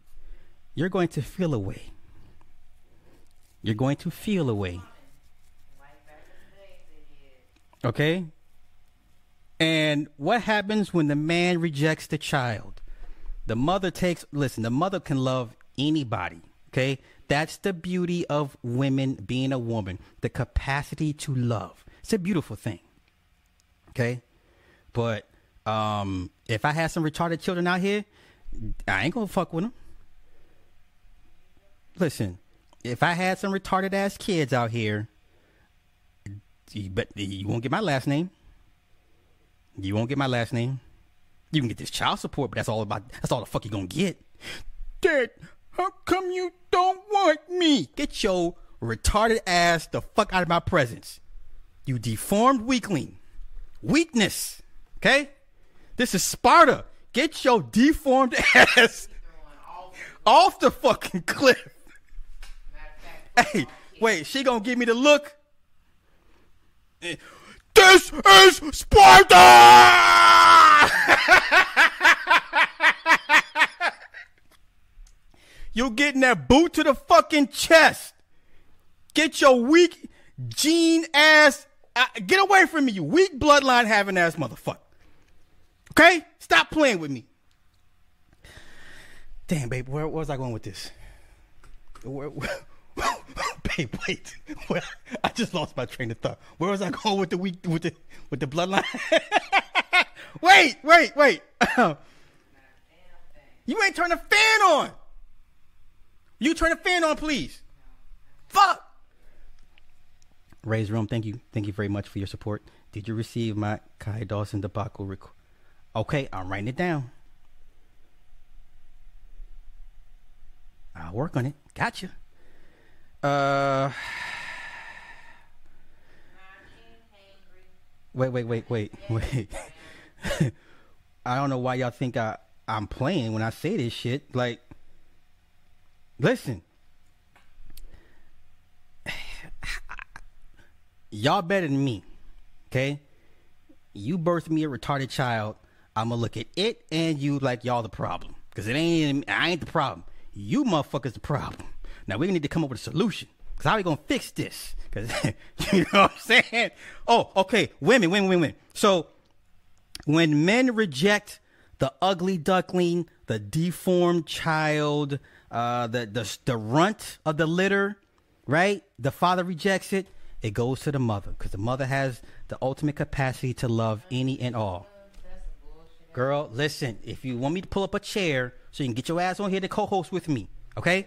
You're going to feel away. You're going to feel away. Like back in the days they did. Okay? And what happens when the man rejects the child? The mother takes, listen, the mother can love anybody. Okay? That's the beauty of women being a woman, the capacity to love. It's a beautiful thing. Okay? But um, if I had some retarded children out here, I ain't gonna fuck with them. Listen, if I had some retarded ass kids out here, you bet you won't get my last name. You won't get my last name. You can get this child support, but that's all about that's all the fuck you gonna get. Dad, how come you don't want me? Get your retarded ass the fuck out of my presence. You deformed weakling. Weakness. Okay? This is Sparta. Get your deformed ass off the fucking cliff. Hey, wait, she gonna give me the look? This is Sparta! You're getting that boot to the fucking chest. Get your weak gene ass. Uh, get away from me, you weak bloodline having ass motherfucker. Okay? Stop playing with me. Damn, babe, where, where was I going with this? Where, where, babe, wait. Where, I just lost my train of thought. Where was I going with the weak with the with the bloodline? wait, wait, wait. you ain't turn the fan on. You turn the fan on, please. Fuck. Ray's room. Thank you. Thank you very much for your support. Did you receive my Kai Dawson debacle request? Okay, I'm writing it down. I'll work on it. Gotcha. Uh, wait, wait, wait, wait, wait. I don't know why y'all think I I'm playing when I say this shit. Like, listen, y'all better than me. Okay, you birthed me a retarded child. I'm gonna look at it and you like y'all the problem because it ain't I ain't the problem. You motherfuckers the problem. Now we need to come up with a solution. Cause how are we gonna fix this? Cause you know what I'm saying? Oh, okay. Women, women, women, women. So when men reject the ugly duckling, the deformed child, uh, the the the runt of the litter, right? The father rejects it. It goes to the mother because the mother has the ultimate capacity to love any and all. Girl, listen. If you want me to pull up a chair so you can get your ass on here to co-host with me, okay?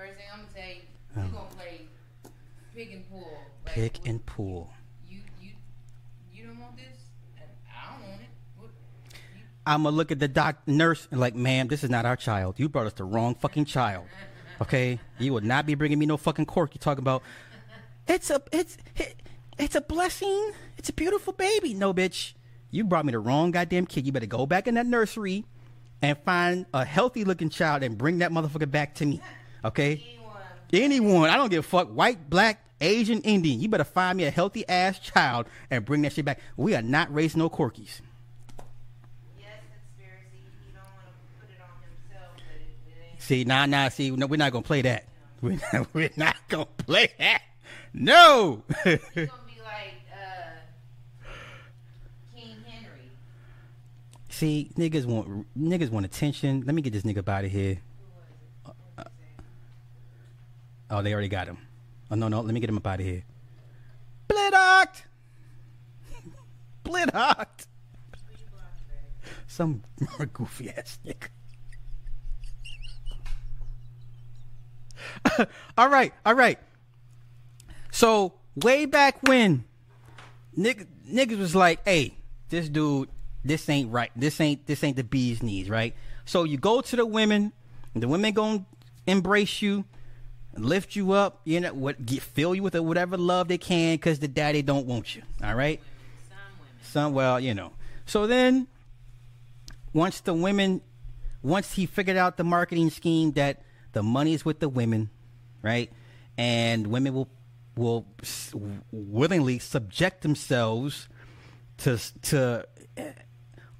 First thing I'm gonna tell you, um, you gonna play pick and pull. Like, Pick what- and pull. You you you don't want this? And I don't want it. What, you, I'm gonna look at the doc nurse and like, ma'am, this is not our child. You brought us the wrong fucking child. Okay, you would not be bringing me no fucking cork. You talking about? It's a it's it, it's a blessing. It's a beautiful baby. No, bitch, you brought me the wrong goddamn kid. You better go back in that nursery and find a healthy looking child and bring that motherfucker back to me. Okay. anyone. Anyone, I don't give a fuck. White, black, Asian, Indian. You better find me a healthy ass child and bring that shit back. We are not raising no corkies. See, nah, nah. See, no, we're not gonna play that. We're not, we're not gonna play that. No. See, niggas want niggas want attention. Let me get this nigga out of here. Uh, Oh, they already got him. Oh no, no. Let me get him up out of here. Blitoct. Blitoct. Some goofy ass nigga. all right, all right. So way back when, nigg- niggas was like, "Hey, this dude, this ain't right. This ain't this ain't the bee's knees, right?" So you go to the women, and the women gonna embrace you, lift you up, you know, what get fill you with whatever love they can, cause the daddy don't want you. All right. Some women. Some well, you know. So then once the women once he figured out the marketing scheme that the money is with the women, right? And women will will willingly subject themselves to to eh,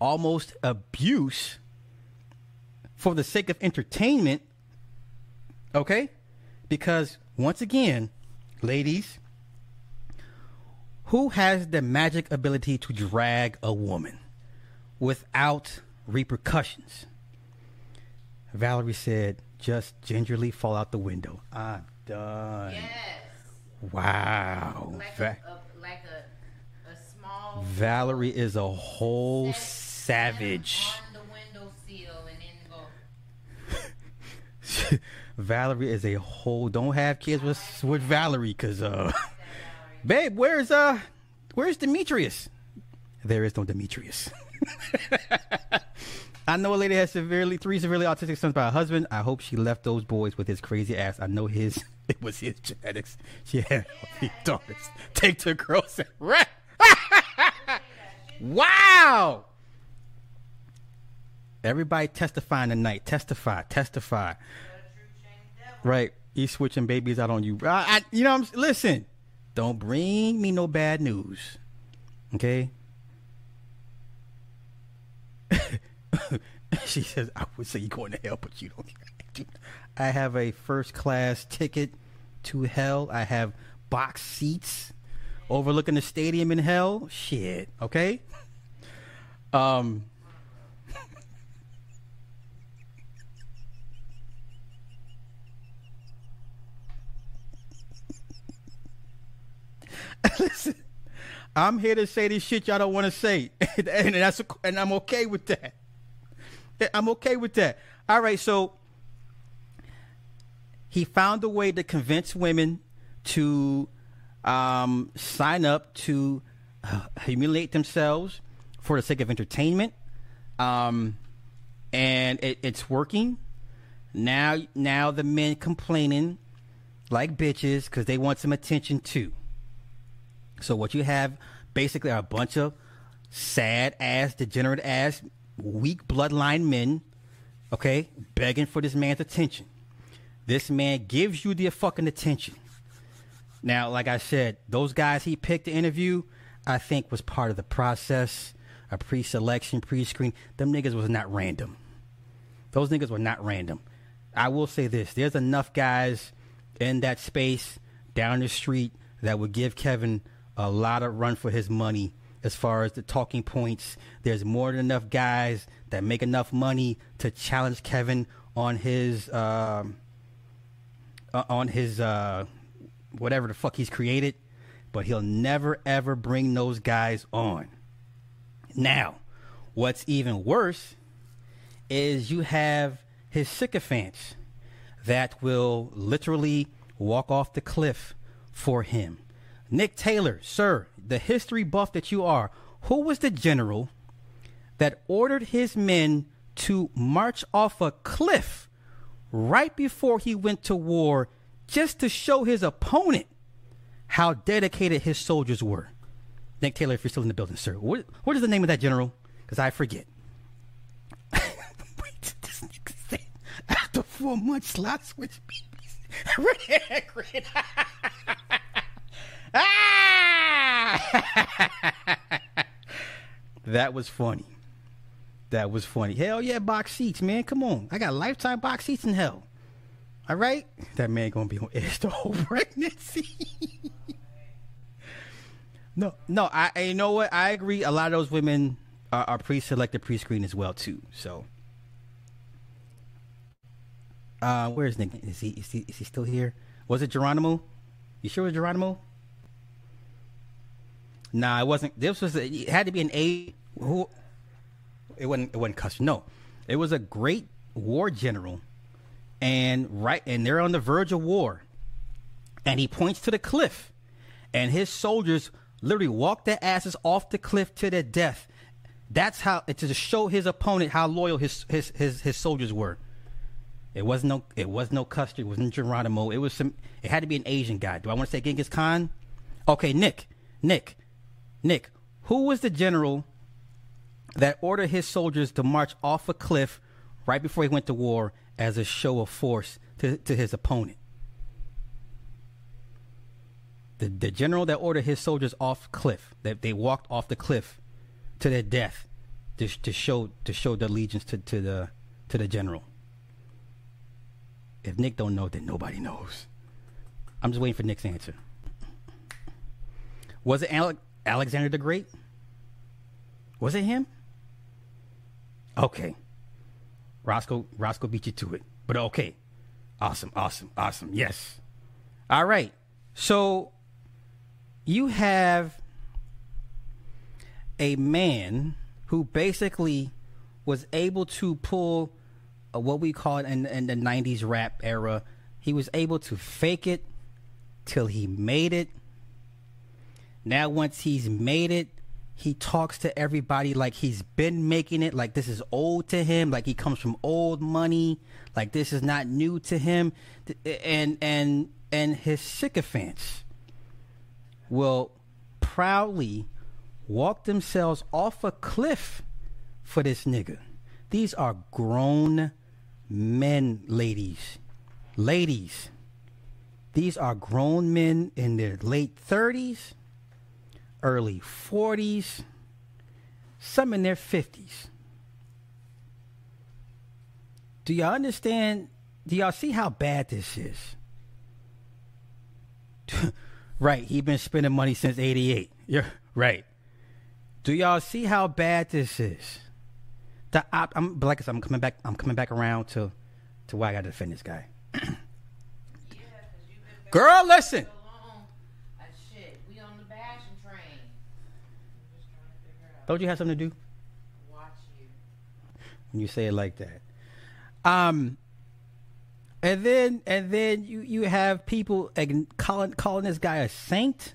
almost abuse for the sake of entertainment. Okay? Because once again, ladies, who has the magic ability to drag a woman without repercussions? Valerie said, just gingerly fall out the window. I'm done. Yes. Wow. Like Va- a, a like a a small Valerie is a whole savage. on the windowsill and then go. Valerie is a whole. Don't have kids with with Valerie, cause uh, babe, where's uh, where's Demetrius? There is no Demetrius. I know a lady has severely three severely autistic sons by a husband. I hope she left those boys with his crazy ass. I know his it was his genetics. She had healthy daughters. Take to girls and rap. wow. Everybody testifying tonight. Testify. Testify. Right. He's switching babies out on you. I, I, you know, I'm, listen. Don't bring me no bad news. Okay. she says, I would say you're going to hell, but you don't. I have a first class ticket to hell. I have box seats overlooking the stadium in hell. Shit. Okay. Um. Listen, I'm here to say this shit y'all don't want to say, and that's and I'm okay with that. I'm okay with that. All right, so he found a way to convince women to um, sign up to uh, humiliate themselves for the sake of entertainment, um, and it, it's working. Now, now the men complaining like bitches because they want some attention too. So what you have basically are a bunch of sad ass, degenerate ass, weak bloodline men, okay, begging for this man's attention. This man gives you the fucking attention. Now, like I said, those guys he picked to interview, I think was part of the process, a pre-selection, pre-screen. Them niggas was not random. Those niggas were not random. I will say this: there's enough guys in that space down the street that would give Kevin a lot of run for his money as far as the talking points. There's more than enough guys that make enough money to challenge Kevin on his um, uh, on his uh, whatever the fuck he's created, but he'll never ever bring those guys on. Now, what's even worse is you have his sycophants that will literally walk off the cliff for him. Nick Taylor, sir, the history buff that you are, who was the general that ordered his men to march off a cliff right before he went to war just to show his opponent how dedicated his soldiers were? Nick Taylor, if you're still in the building, sir, what, what is the name of that general? Because I forget. Wait, this nigga said, after four months, slot switch babies. Ah! that was funny. That was funny. Hell yeah, box seats, man. Come on. I got lifetime box seats in hell. All right? That man gonna be on edge the whole pregnancy. no, no, I you know what? I agree. A lot of those women are, are pre-selected, pre-screened as well too. So, uh, where's Nick? Is he is he is he still here? Was it Geronimo? You sure it was Geronimo? Nah, it wasn't. This was a, it had to be an A. Who? It wasn't. It wasn't Custer. No, it was a great war general, and right, and they're on the verge of war, and he points to the cliff, and his soldiers literally walk their asses off the cliff to their death. That's how to show his opponent how loyal his his his, his soldiers were. It was no. It was no Custer. It wasn't Geronimo. It was some. It had to be an Asian guy. Do I want to say Genghis Khan? Okay, Nick. Nick. Nick, who was the general that ordered his soldiers to march off a cliff right before he went to war as a show of force to, to his opponent? The, the general that ordered his soldiers off cliff, that they walked off the cliff to their death to, to show to show the allegiance to, to the to the general. If Nick don't know, then nobody knows. I'm just waiting for Nick's answer. Was it Alec, Alexander the Great? Was it him? Okay. Roscoe Roscoe beat you to it. But okay. Awesome, awesome, awesome. Yes. All right. So you have a man who basically was able to pull what we call in, in the 90s rap era. He was able to fake it till he made it now, once he's made it, He talks to everybody like he's been making it, like this is old to him, like he comes from old money, like this is not new to him. And and and his sycophants will proudly walk themselves off a cliff for this nigga. These are grown men, ladies. Ladies. These are grown men in their late 30s, early 40s, some in their 50s. Do y'all understand? Do y'all see how bad this is? right, he been spending money since 88. You're right. Do y'all see how bad this is? The op, I'm like I said, I'm coming back. I'm coming back around to to why I got to defend this guy. Yeah, Girl, listen. so long. Uh, shit, we on the bashing train. I'm just trying to figure out. Don't you have something to do Watch you. when you say it like that? Um, and then and then you you have people calling calling this guy a saint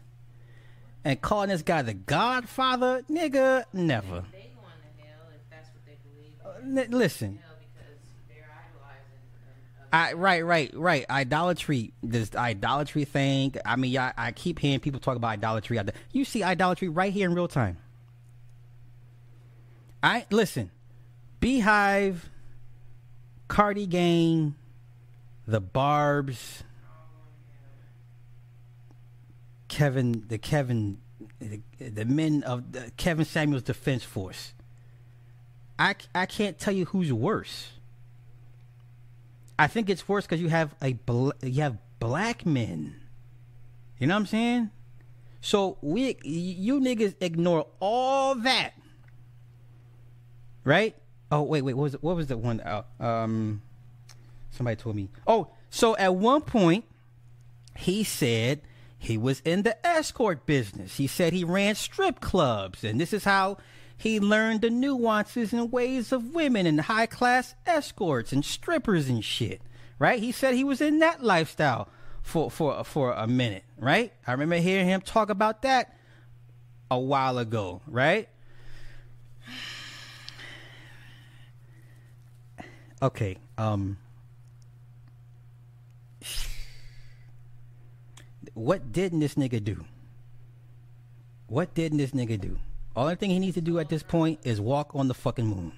and calling this guy the Godfather, nigga. Never. They going to hell if that's what they believe. N- listen, hell because they're idolizing. um, I right, right, right. Idolatry, this idolatry thing. I mean, I, I keep hearing people talk about idolatry. You see idolatry right here in real time. I listen, Beyhive, Cardi Gang, the Barb's, Kevin, the Kevin, the, the men of the Kevin Samuels Defense Force. I, I can't tell you who's worse. I think it's worse because you have a bl- you have black men. You know what I'm saying? So we you niggas ignore all that, right? Oh wait wait what was what was the one? Uh, um, somebody told me. Oh, so at one point he said he was in the escort business. He said he ran strip clubs, and this is how he learned the nuances and ways of women and high class escorts and strippers and shit. Right? He said he was in that lifestyle for for for a minute. Right? I remember hearing him talk about that a while ago. Right? Okay. Um. what didn't this nigga do? What didn't this nigga do? Only thing he needs to do at this point is walk on the fucking moon.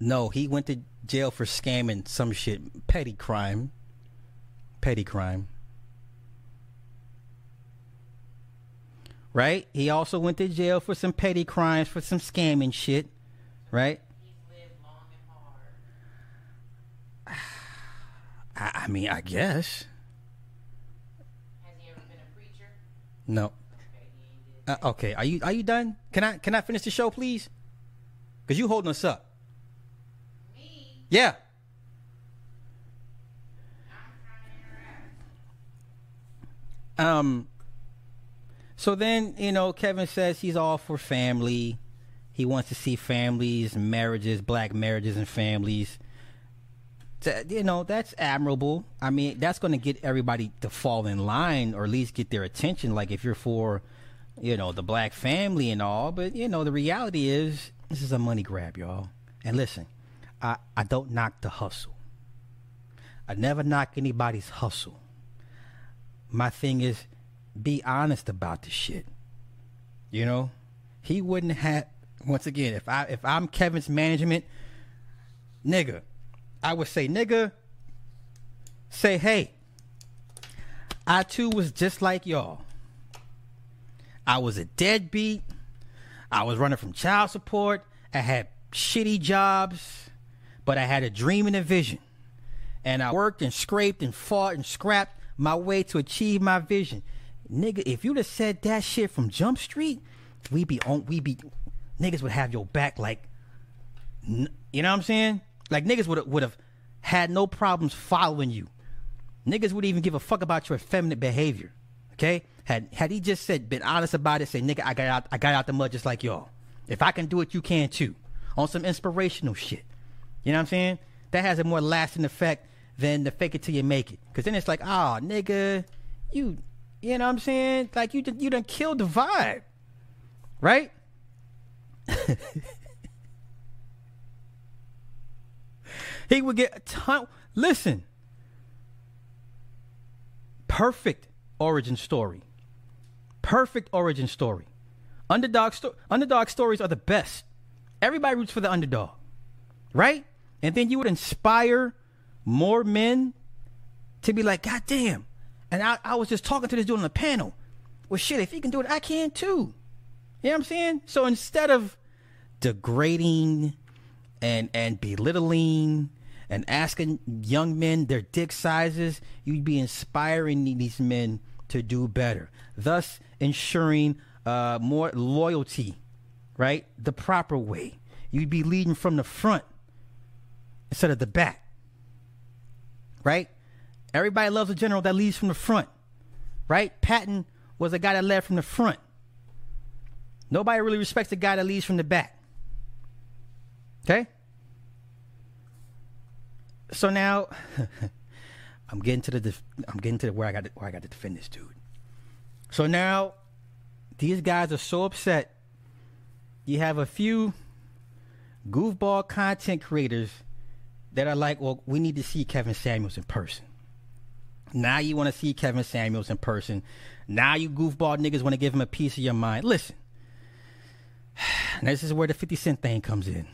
No, he went to jail for scamming some shit, petty crime, petty crime. Right? He also went to jail for some petty crimes for some scamming shit. Right? He's lived long and hard. I, I mean, I guess. Has he ever been a preacher? No. Okay, he ain't did. Uh, okay, are you are you done? Can I can I finish the show, please? Cause you holding us up. Me, Yeah. I'm trying to interact. Um. So then you know Kevin says he's all for family. He wants to see families, marriages, black marriages, and families. That- You know that's admirable. I mean that's going to get everybody to fall in line, or at least get their attention. Like if you're for, you know, the black family and all. But you know the reality is this is a money grab, y'all. And listen, I I don't knock the hustle. I never knock anybody's hustle. My thing is be honest about the shit. You know, he wouldn't have. Once again, if I if I'm Kevin's management, nigga, I would say, nigga, say, hey, I too was just like y'all. I was a deadbeat. I was running from child support. I had shitty jobs, but I had a dream and a vision and I worked and scraped and fought and scrapped my way to achieve my vision. Nigga, if you'd have said that shit from Jump Street, we be on we be niggas would have your back like you know what I'm saying? Like niggas would would have had no problems following you. Niggas would even give a fuck about your effeminate behavior. Okay? Had had he just said been honest about it, say nigga, I got out I got out the mud just like y'all. If I can do it, you can too. On some inspirational shit. You know what I'm saying? That has a more lasting effect than the fake it till you make it. Cause then it's like, oh nigga, you You know what I'm saying? Like you you done killed the vibe. Right? he would get a ton listen. Perfect origin story. Perfect origin story. Underdog sto- underdog stories are the best. Everybody roots for the underdog. Right? And then you would inspire more men to be like, God damn. And I, I was just talking to this dude on the panel. Well, shit, if he can do it, I can too. You know what I'm saying? So instead of degrading and and belittling and asking young men their dick sizes, you'd be inspiring these men to do better, thus ensuring uh, more loyalty, right? The proper way. You'd be leading from the front instead of the back, right? Everybody loves a general that leads from the front, right? Patton was a guy that led from the front. Nobody really respects the guy that leads from the back. Okay? So now I'm getting to the def- I'm getting to the where I got to, where I got to defend this dude. So now these guys are so upset. You have a few goofball content creators that are like, "Well, we need to see Kevin Samuels in person." Now you want to see Kevin Samuels in person. Now you goofball niggas want to give him a piece of your mind. Listen, this is where the 50 Cent thing comes in.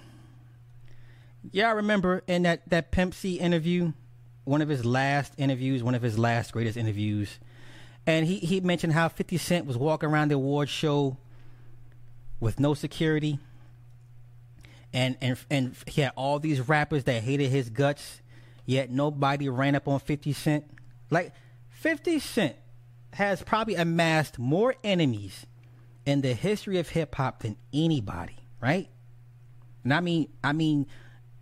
Yeah, I remember in that, that Pimp C interview, one of his last interviews, one of his last greatest interviews, and he, he mentioned how 50 Cent was walking around the award show with no security. And, and and he had all these rappers that hated his guts, yet nobody ran up on 50 Cent. Like 50 Cent has probably amassed more enemies in the history of hip hop than anybody, right? And I mean, I mean,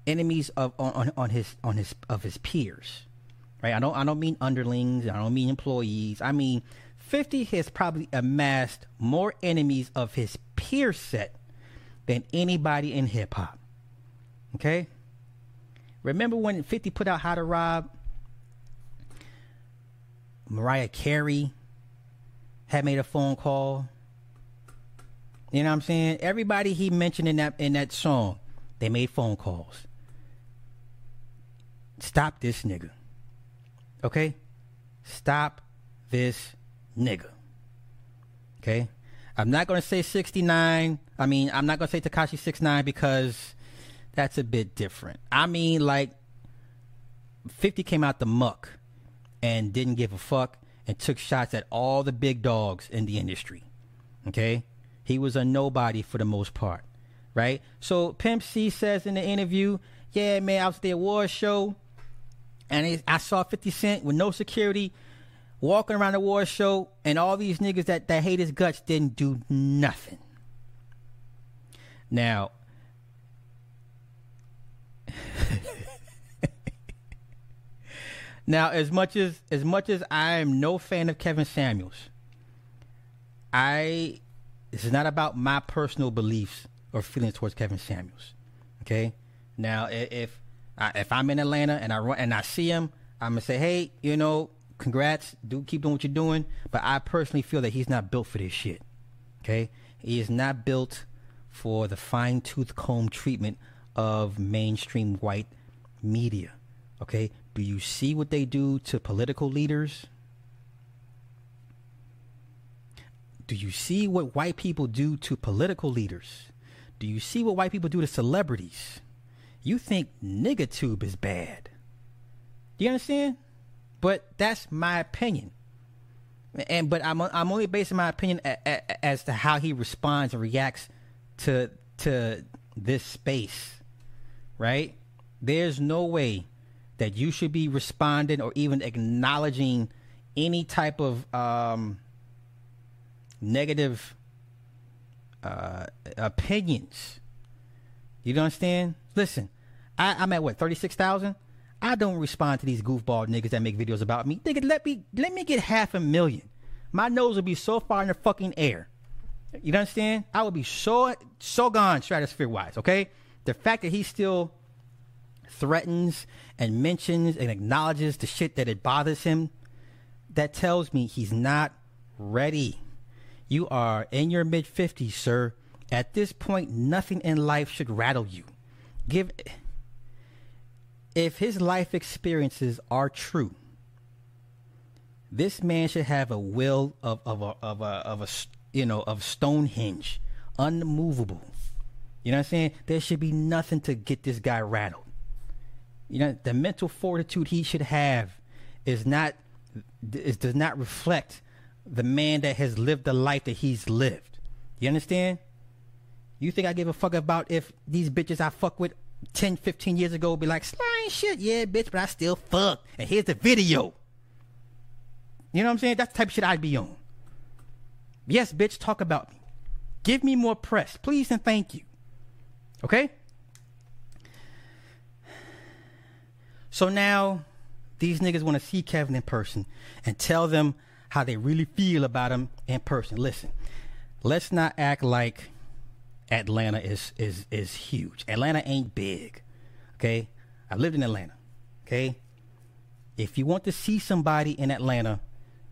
enemies of on, on, his on his of his peers, right? I don't I don't mean underlings. I don't mean employees. I mean, Fifty has probably amassed more enemies of his peer set than anybody in hip hop. Okay. Remember when Fifty put out How to Rob? Mariah Carey had made a phone call. You know what I'm saying? Everybody he mentioned in that in that song, they made phone calls. Stop this nigga. Okay? Stop this nigga. Okay? I'm not gonna say 69. I mean, I'm not gonna say Tekashi 69 because that's a bit different. I mean, like 50 came out the muck and didn't give a fuck and took shots at all the big dogs in the industry. Okay? He was a nobody for the most part, right? So Pimp C says in the interview, "Yeah, man, I was at the award show, and it, I saw 50 Cent with no security walking around the award show, and all these niggas that that hate his guts didn't do nothing." Now, now as much as as much as I am no fan of Kevin Samuels, I this is not about my personal beliefs or feelings towards Kevin Samuels. Okay. Now, if I, if I'm in Atlanta and I run and I see him, I'm gonna say, hey, you know, congrats, do keep doing what you're doing. But I personally feel that he's not built for this shit. Okay, he is not built for the fine tooth comb treatment of mainstream white media. Okay, do you see what they do to political leaders? Do you see what white people do to political leaders? Do you see what white people do to celebrities? You think niggatube is bad. Do you understand? But that's my opinion. And but I'm I'm only basing my opinion a, a, as to how he responds and reacts to to this space. Right? There's no way that you should be responding or even acknowledging any type of um negative uh, opinions. You don't understand? Listen, I, I'm at what thirty six thousand. I don't respond to these goofball niggas that make videos about me. Nigga, let me let me get half a million. My nose will be so far in the fucking air. You understand? I will be so so gone stratosphere wise. Okay, the fact that he still threatens and mentions and acknowledges the shit that it bothers him, that tells me he's not ready. You are in your mid 50s, sir. At this point, nothing in life should rattle you. Give if his life experiences are true, this man should have a will of of a of a of a you know of Stonehenge, unmovable. You know what I'm saying? There should be nothing to get this guy rattled. You know, the mental fortitude he should have is not is does not reflect the man that has lived the life that he's lived. You understand? You think I give a fuck about if these bitches I fuck with 10, 15 years ago be like, slime shit, yeah, bitch, but I still fuck. And here's the video. You know what I'm saying? That's the type of shit I'd be on. Yes, bitch, talk about me. Give me more press, please and thank you. Okay? So now these niggas want to see Kevin in person and tell them how they really feel about him in person. Listen, let's not act like Atlanta is is is huge. Atlanta ain't big. Okay? I lived in Atlanta. Okay? If you want to see somebody in Atlanta,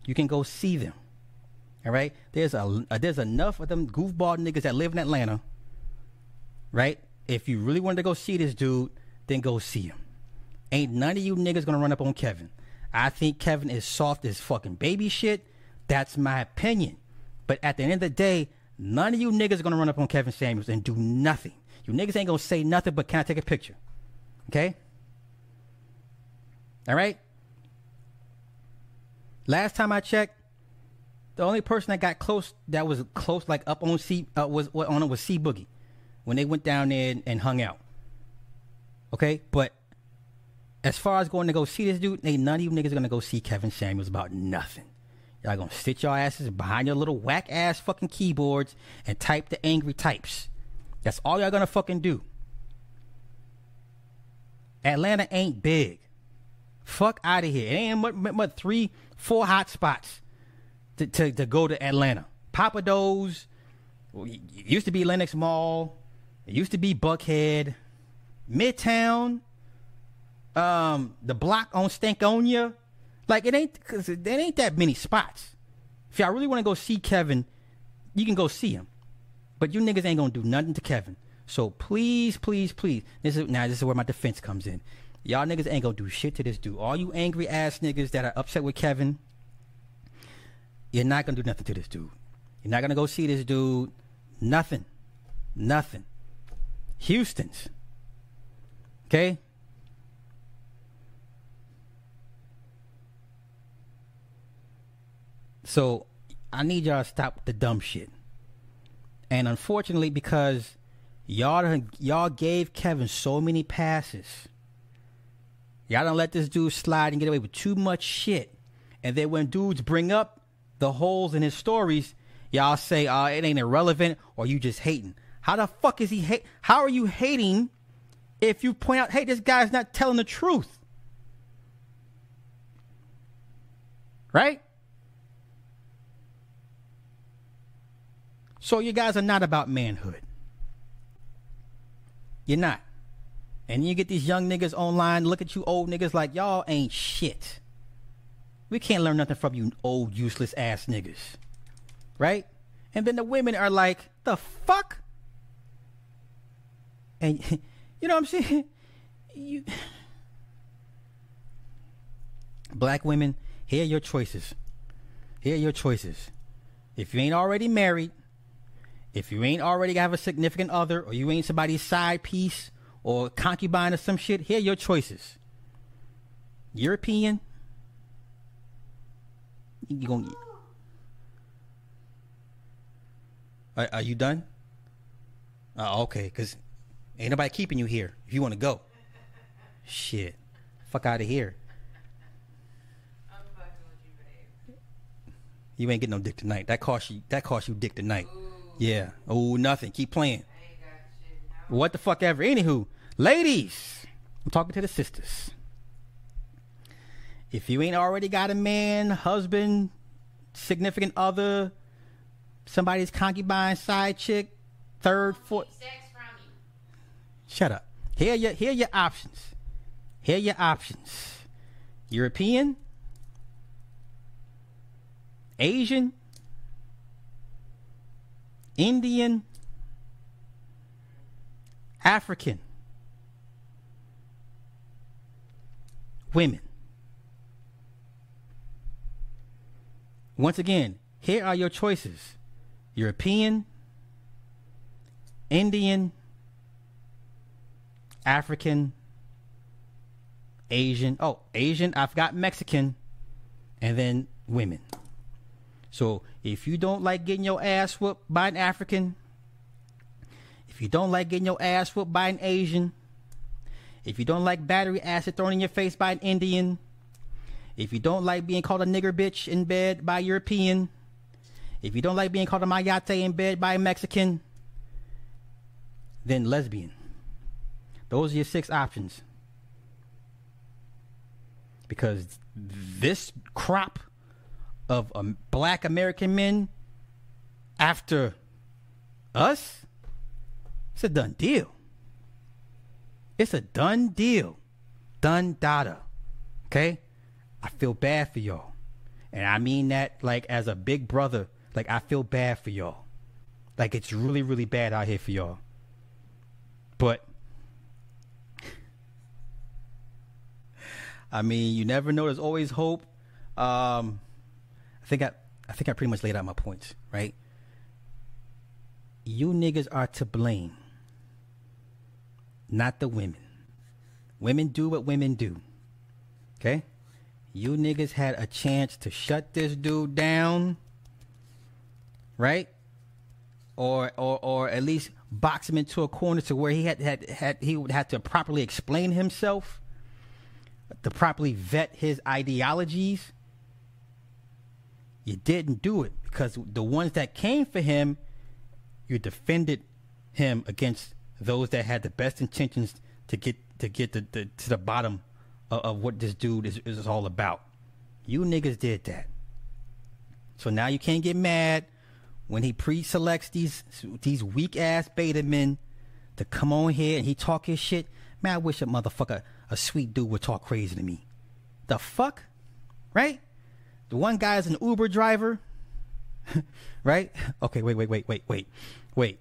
you can go see them. All right? There's a uh, there's enough of them goofball niggas that live in Atlanta. Right? If you really wanted to go see this dude, then go see him. Ain't none of you niggas gonna run up on Kevin. I think Kevin is soft as fucking baby shit. That's my opinion. But at the end of the day, none of you niggas are gonna run up on Kevin Samuels and do nothing. You niggas ain't gonna say nothing but can I take a picture? Okay? All right? Last time I checked, the only person that got close, that was close, like up on C, uh, was on it was C Boogie, when they went down there and, and hung out. Okay, but as far as going to go see this dude, ain't none of you niggas gonna go see Kevin Samuels about nothing. Y'all gonna sit your asses behind your little whack ass fucking keyboards and type the angry types. That's all y'all gonna fucking do. Atlanta ain't big. Fuck out of here. It ain't but, but, three, four hot spots to, to, to go to Atlanta. Pappadeaux, well, it used to be Lenox Mall. It used to be Buckhead, Midtown, um, the block on Stankonia. Like it ain't cause there ain't that many spots. If y'all really want to go see Kevin, you can go see him. But you niggas ain't gonna do nothing to Kevin. So please, please, please. This is now this is where my defense comes in. Y'all niggas ain't gonna do shit to this dude. All you angry ass niggas that are upset with Kevin, you're not gonna do nothing to this dude. You're not gonna go see this dude. Nothing. Nothing. Houston's. Okay? So I need y'all to stop the dumb shit. And unfortunately, because y'all y'all gave Kevin so many passes, y'all don't let this dude slide and get away with too much shit. And then when dudes bring up the holes in his stories, y'all say, "Uh, it ain't irrelevant," or you just hating. How the fuck is he hate? How are you hating if you point out, "Hey, this guy's not telling the truth"? Right? So you guys are not about manhood. You're not. And you get these young niggas online, look at you old niggas like y'all ain't shit. We can't learn nothing from you old useless ass niggas. Right? And then the women are like, the fuck? And you know what I'm saying? You Black women, here are your choices. Here are your choices. If you ain't already married, if you ain't already have a significant other, or you ain't somebody's side piece or concubine or some shit, here are your choices. European, you gonna. Are, are you done? Oh, okay, cause ain't nobody keeping you here. If you want to go, shit, fuck out of here. I'm fucking with you. You ain't getting no dick tonight. That cost you. That cost you dick tonight. Yeah. Oh, nothing. Keep playing. I ain't got shit now. What the fuck ever. Anywho, ladies, I'm talking to the sisters. If you ain't already got a man, husband, significant other, somebody's concubine, side chick, third, fourth, Sex from you. shut up. Here are your here your options. Here are your options. European, Asian, Indian, African, women. Once again, here are your choices European, Indian, African, Asian. Oh, Asian, I've got Mexican, and then women. So if you don't like getting your ass whooped by an African, if you don't like getting your ass whooped by an Asian, if you don't like battery acid thrown in your face by an Indian, if you don't like being called a nigger bitch in bed by a European, if you don't like being called a mayate in bed by a Mexican, then lesbian. Those are your six options. Because this crop of um, black American men after us, it's a done deal. It's a done deal. Done data. Okay? I feel bad for y'all. And I mean that like as a big brother. Like I feel bad for y'all. Like it's really, really bad out here for y'all. But I mean, you never know. There's always hope. Um, I think I, I think I pretty much laid out my points, right? You niggas are to blame, not the women. Women do what women do. Okay? You niggas had a chance to shut this dude down, right? Or or or at least box him into a corner to where he had had, had he would have to properly explain himself, to properly vet his ideologies. You didn't do it because the ones that came for him, you defended him against those that had the best intentions to get to get the, the to the bottom of, of what this dude is, is all about. You niggas did that. So now you can't get mad when he pre-selects these these weak ass beta men to come on here and he talk his shit. Man, I wish a motherfucker, a sweet dude, would talk crazy to me. The fuck, right? The one guy is an Uber driver, right? Okay, wait, wait, wait, wait, wait, wait.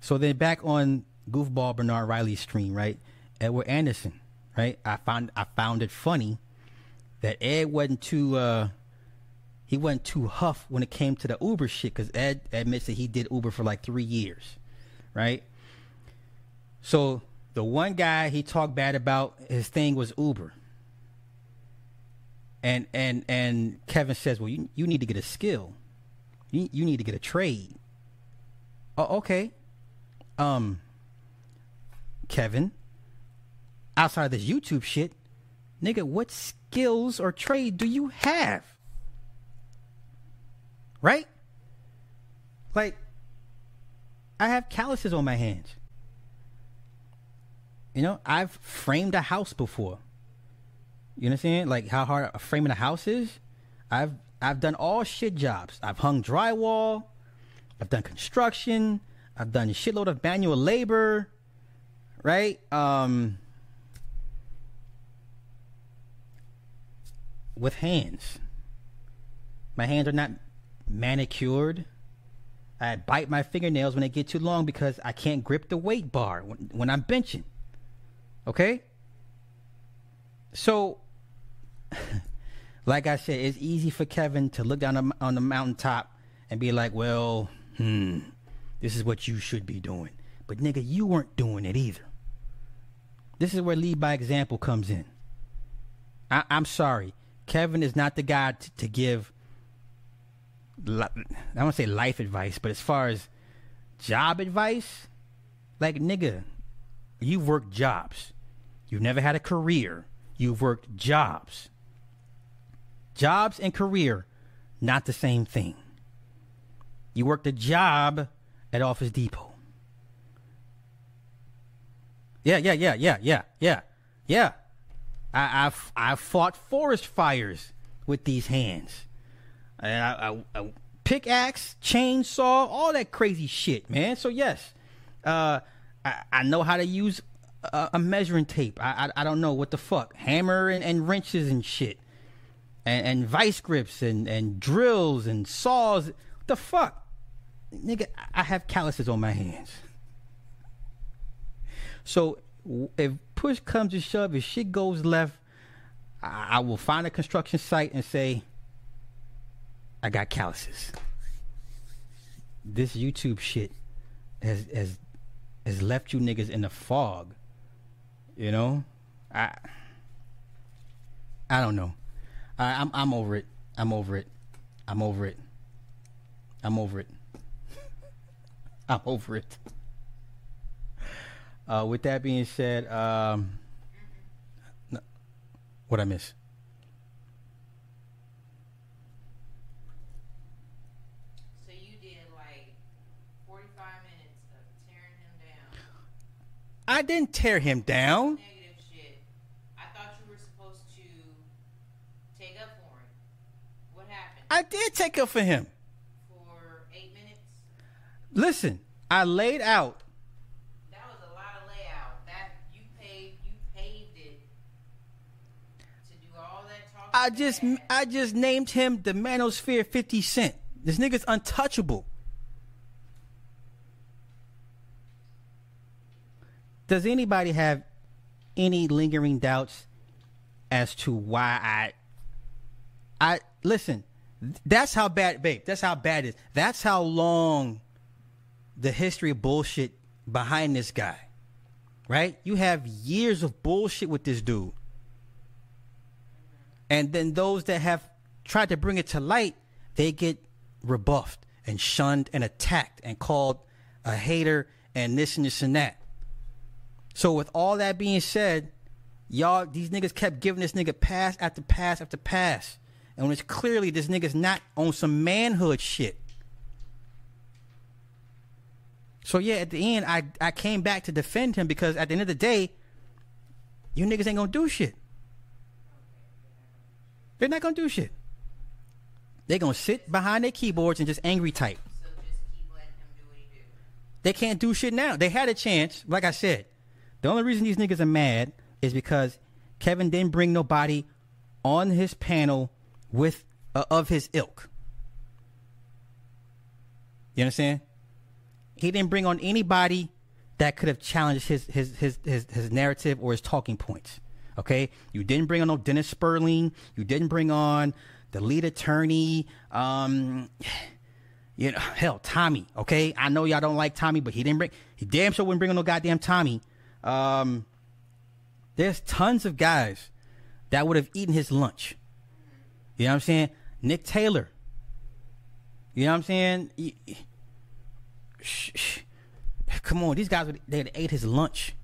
So then back on goofball Bernard Riley's stream, right? Edward Anderson, right? I found I found it funny that Ed wasn't too uh he wasn't too huff when it came to the Uber shit because Ed admits that he did Uber for like three years, right? So the one guy he talked bad about his thing was Uber. And and and Kevin says, well, you you need to get a skill, you you need to get a trade. Oh, okay. Um, Kevin, outside of this YouTube shit, nigga, what skills or trade do you have? Right? Like, I have calluses on my hands. You know, I've framed a house before. You know what I'm saying? Like how hard framing a house is. I've I've done all shit jobs. I've hung drywall. I've done construction. I've done a shitload of manual labor. Right? Um with hands. My hands are not manicured. I bite my fingernails when they get too long because I can't grip the weight bar when, when I'm benching. Okay? So, like I said, it's easy for Kevin to look down on- the mountaintop and be like, well, hmm, this is what you should be doing. But nigga, you weren't doing it either. This is where lead by example comes in. I- I'm sorry. Kevin is not the guy t- to give, li- I don't say life advice, but as far as job advice, like, nigga, you've worked jobs. You've never had a career. You've worked jobs. Jobs and career, not the same thing. You worked a job at Office Depot. Yeah, yeah, yeah, yeah, yeah, yeah, yeah. I, I've I've fought forest fires with these hands. I, I, I, pickaxe, chainsaw, all that crazy shit, man. So yes, uh, I, I know how to use a, a measuring tape. I, I I don't know what the fuck hammer and, and wrenches and shit, and, and vice grips and and drills and saws. What the fuck? nigga, I have calluses on my hands. So if push comes to shove, if shit goes left, I, I will find a construction site and say, I got calluses. This YouTube shit has has has left you niggas in the fog. You know, I I don't know. I, I'm I'm over it. I'm over it. I'm over it. I'm over it. I'm over it. Uh, with that being said, um, no, what I miss? So you did like 45 minutes of tearing him down. I didn't tear him down. Negative shit. I thought you were supposed to take up for him. What happened? I did take up for him. For eight minutes? Listen, I laid out. That was a lot of layout. That you paved, you paved it to do all that talking. I just back. I just named him the Manosphere 50 Cent. This nigga's untouchable. Does anybody have any lingering doubts as to why I I listen, that's how bad babe, that's how bad it is. That's how long the history of bullshit behind this guy. Right? You have years of bullshit with this dude. And then those that have tried to bring it to light, they get rebuffed and shunned and attacked and called a hater and this and this and that. So with all that being said, y'all these niggas kept giving this nigga pass after pass after pass. And when it's clearly this nigga's not on some manhood shit. So yeah, at the end I I came back to defend him because at the end of the day, you niggas ain't gonna do shit. They're not gonna do shit. They're gonna sit behind their keyboards and just angry type. So just keep letting him do what he do. They can't do shit now. They had a chance. Like I said, the only reason these niggas are mad is because Kevin didn't bring nobody on his panel with uh, of his ilk. You understand? He didn't bring on anybody that could have challenged his his his his, his narrative or his talking points. Okay, you didn't bring on no Dennis Sperling. You didn't bring on the lead attorney. Um, you know, hell, Tommy. Okay, I know y'all don't like Tommy, but he didn't bring. He damn sure wouldn't bring on no goddamn Tommy. Um, there's tons of guys that would have eaten his lunch. You know what I'm saying? Nick Taylor. You know what I'm saying? Y- y- Shh, shh. Come on, these guys would they would ate his lunch.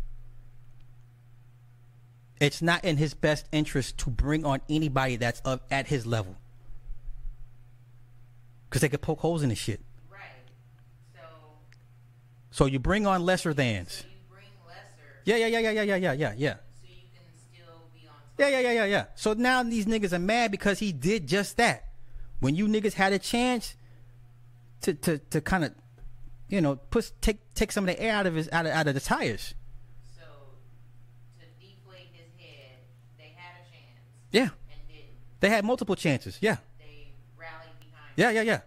It's not in his best interest to bring on anybody that's of at his level. Cause they could poke holes in his shit. Right. So So you bring on lesser thans. so lesser Yeah, yeah, yeah, yeah, yeah, yeah, yeah, yeah, yeah. so you can still be on top. Yeah, yeah, yeah, yeah, yeah. So now these niggas are mad because he did just that. When you niggas had a chance to to to kind of, you know, push take take some of the air out of his out of out of the tires. So to deflate his head, they had a chance Yeah, and didn't. they had multiple chances. Yeah, They rallied behind yeah, yeah, yeah.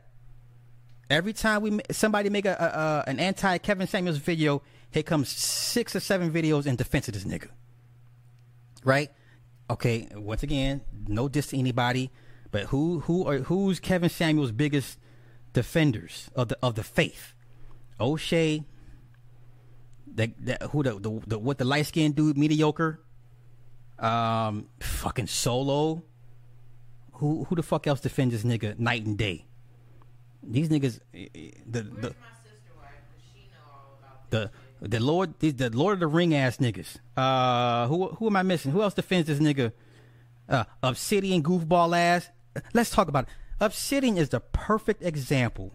Every time we somebody make a, a, a an anti Kevin Samuels video, here comes six or seven videos in defense of this nigga. Right? Okay. Once again, no diss to anybody, but who who are who's Kevin Samuels' biggest defenders of the of the faith? O'Shea. That, that who the, the, the what the light skinned dude mediocre. Um, fucking solo. Who who the fuck else defends this nigga night and day? These niggas, eh, eh, the the my sister wife? Does she know all about this the? The Lord the Lord of the Ring ass niggas. Uh, who who am I missing? Who else defends this nigga? Uh, Obsidian goofball ass. Let's talk about it. Obsidian is the perfect example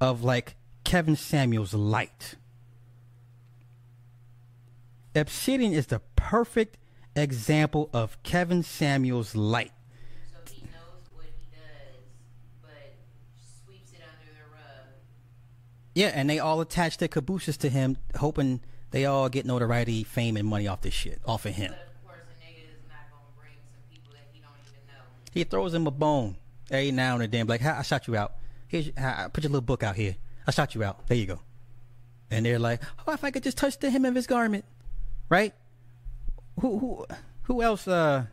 of like Kevin Samuels light. Obsidian is the perfect example of Kevin Samuels light. So he knows what he does, but sweeps it under the rug. Yeah, and they all attach their cabooses to him, hoping they all get notoriety, fame, and money off this shit, off of him. But of course, a nigga is not gonna bring some people that he don't even know. He throws him a bone every now and then, like, "Ha, I shot you out. Here's, I put your little book out here. I shot you out. There you go. And they're like, oh, if I could just touch the hem of his garment, right? Who who who else? Uh,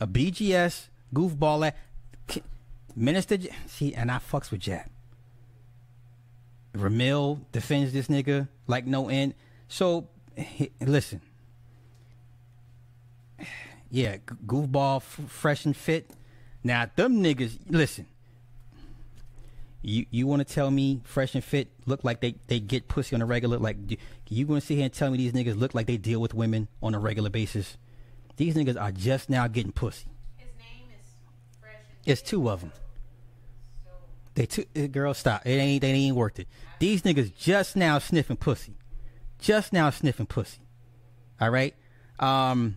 a BGS goofball at Minister. See, and I fucks with Jab. Ramil defends this nigga like no end. So he- listen, yeah, goofball, f- fresh and fit. Now them niggas, listen. You you want to tell me fresh and fit look like they, they get pussy on a regular? Like you- to sit here and tell me these niggas look like they deal with women on a regular basis? These niggas are just now getting pussy. His name is Fresh and It's two of them. They took eh, girl stop. It ain't they ain't worth it. These niggas just now sniffing pussy. Just now sniffing pussy. All right? Um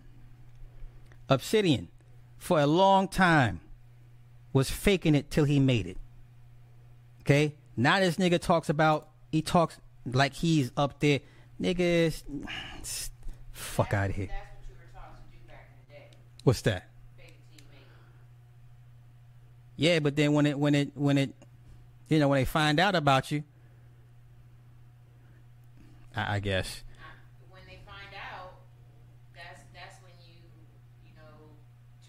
Obsidian for a long time was faking it till he made it. Okay? Now this nigga talks about he talks like he's up there. Niggas fuck out of here. that's what you were taught to do back in the day. What's that? Fake it till you make it. Yeah, but then when it when it when it you know when they find out about you, I, I guess. When they find out, that's that's when you you know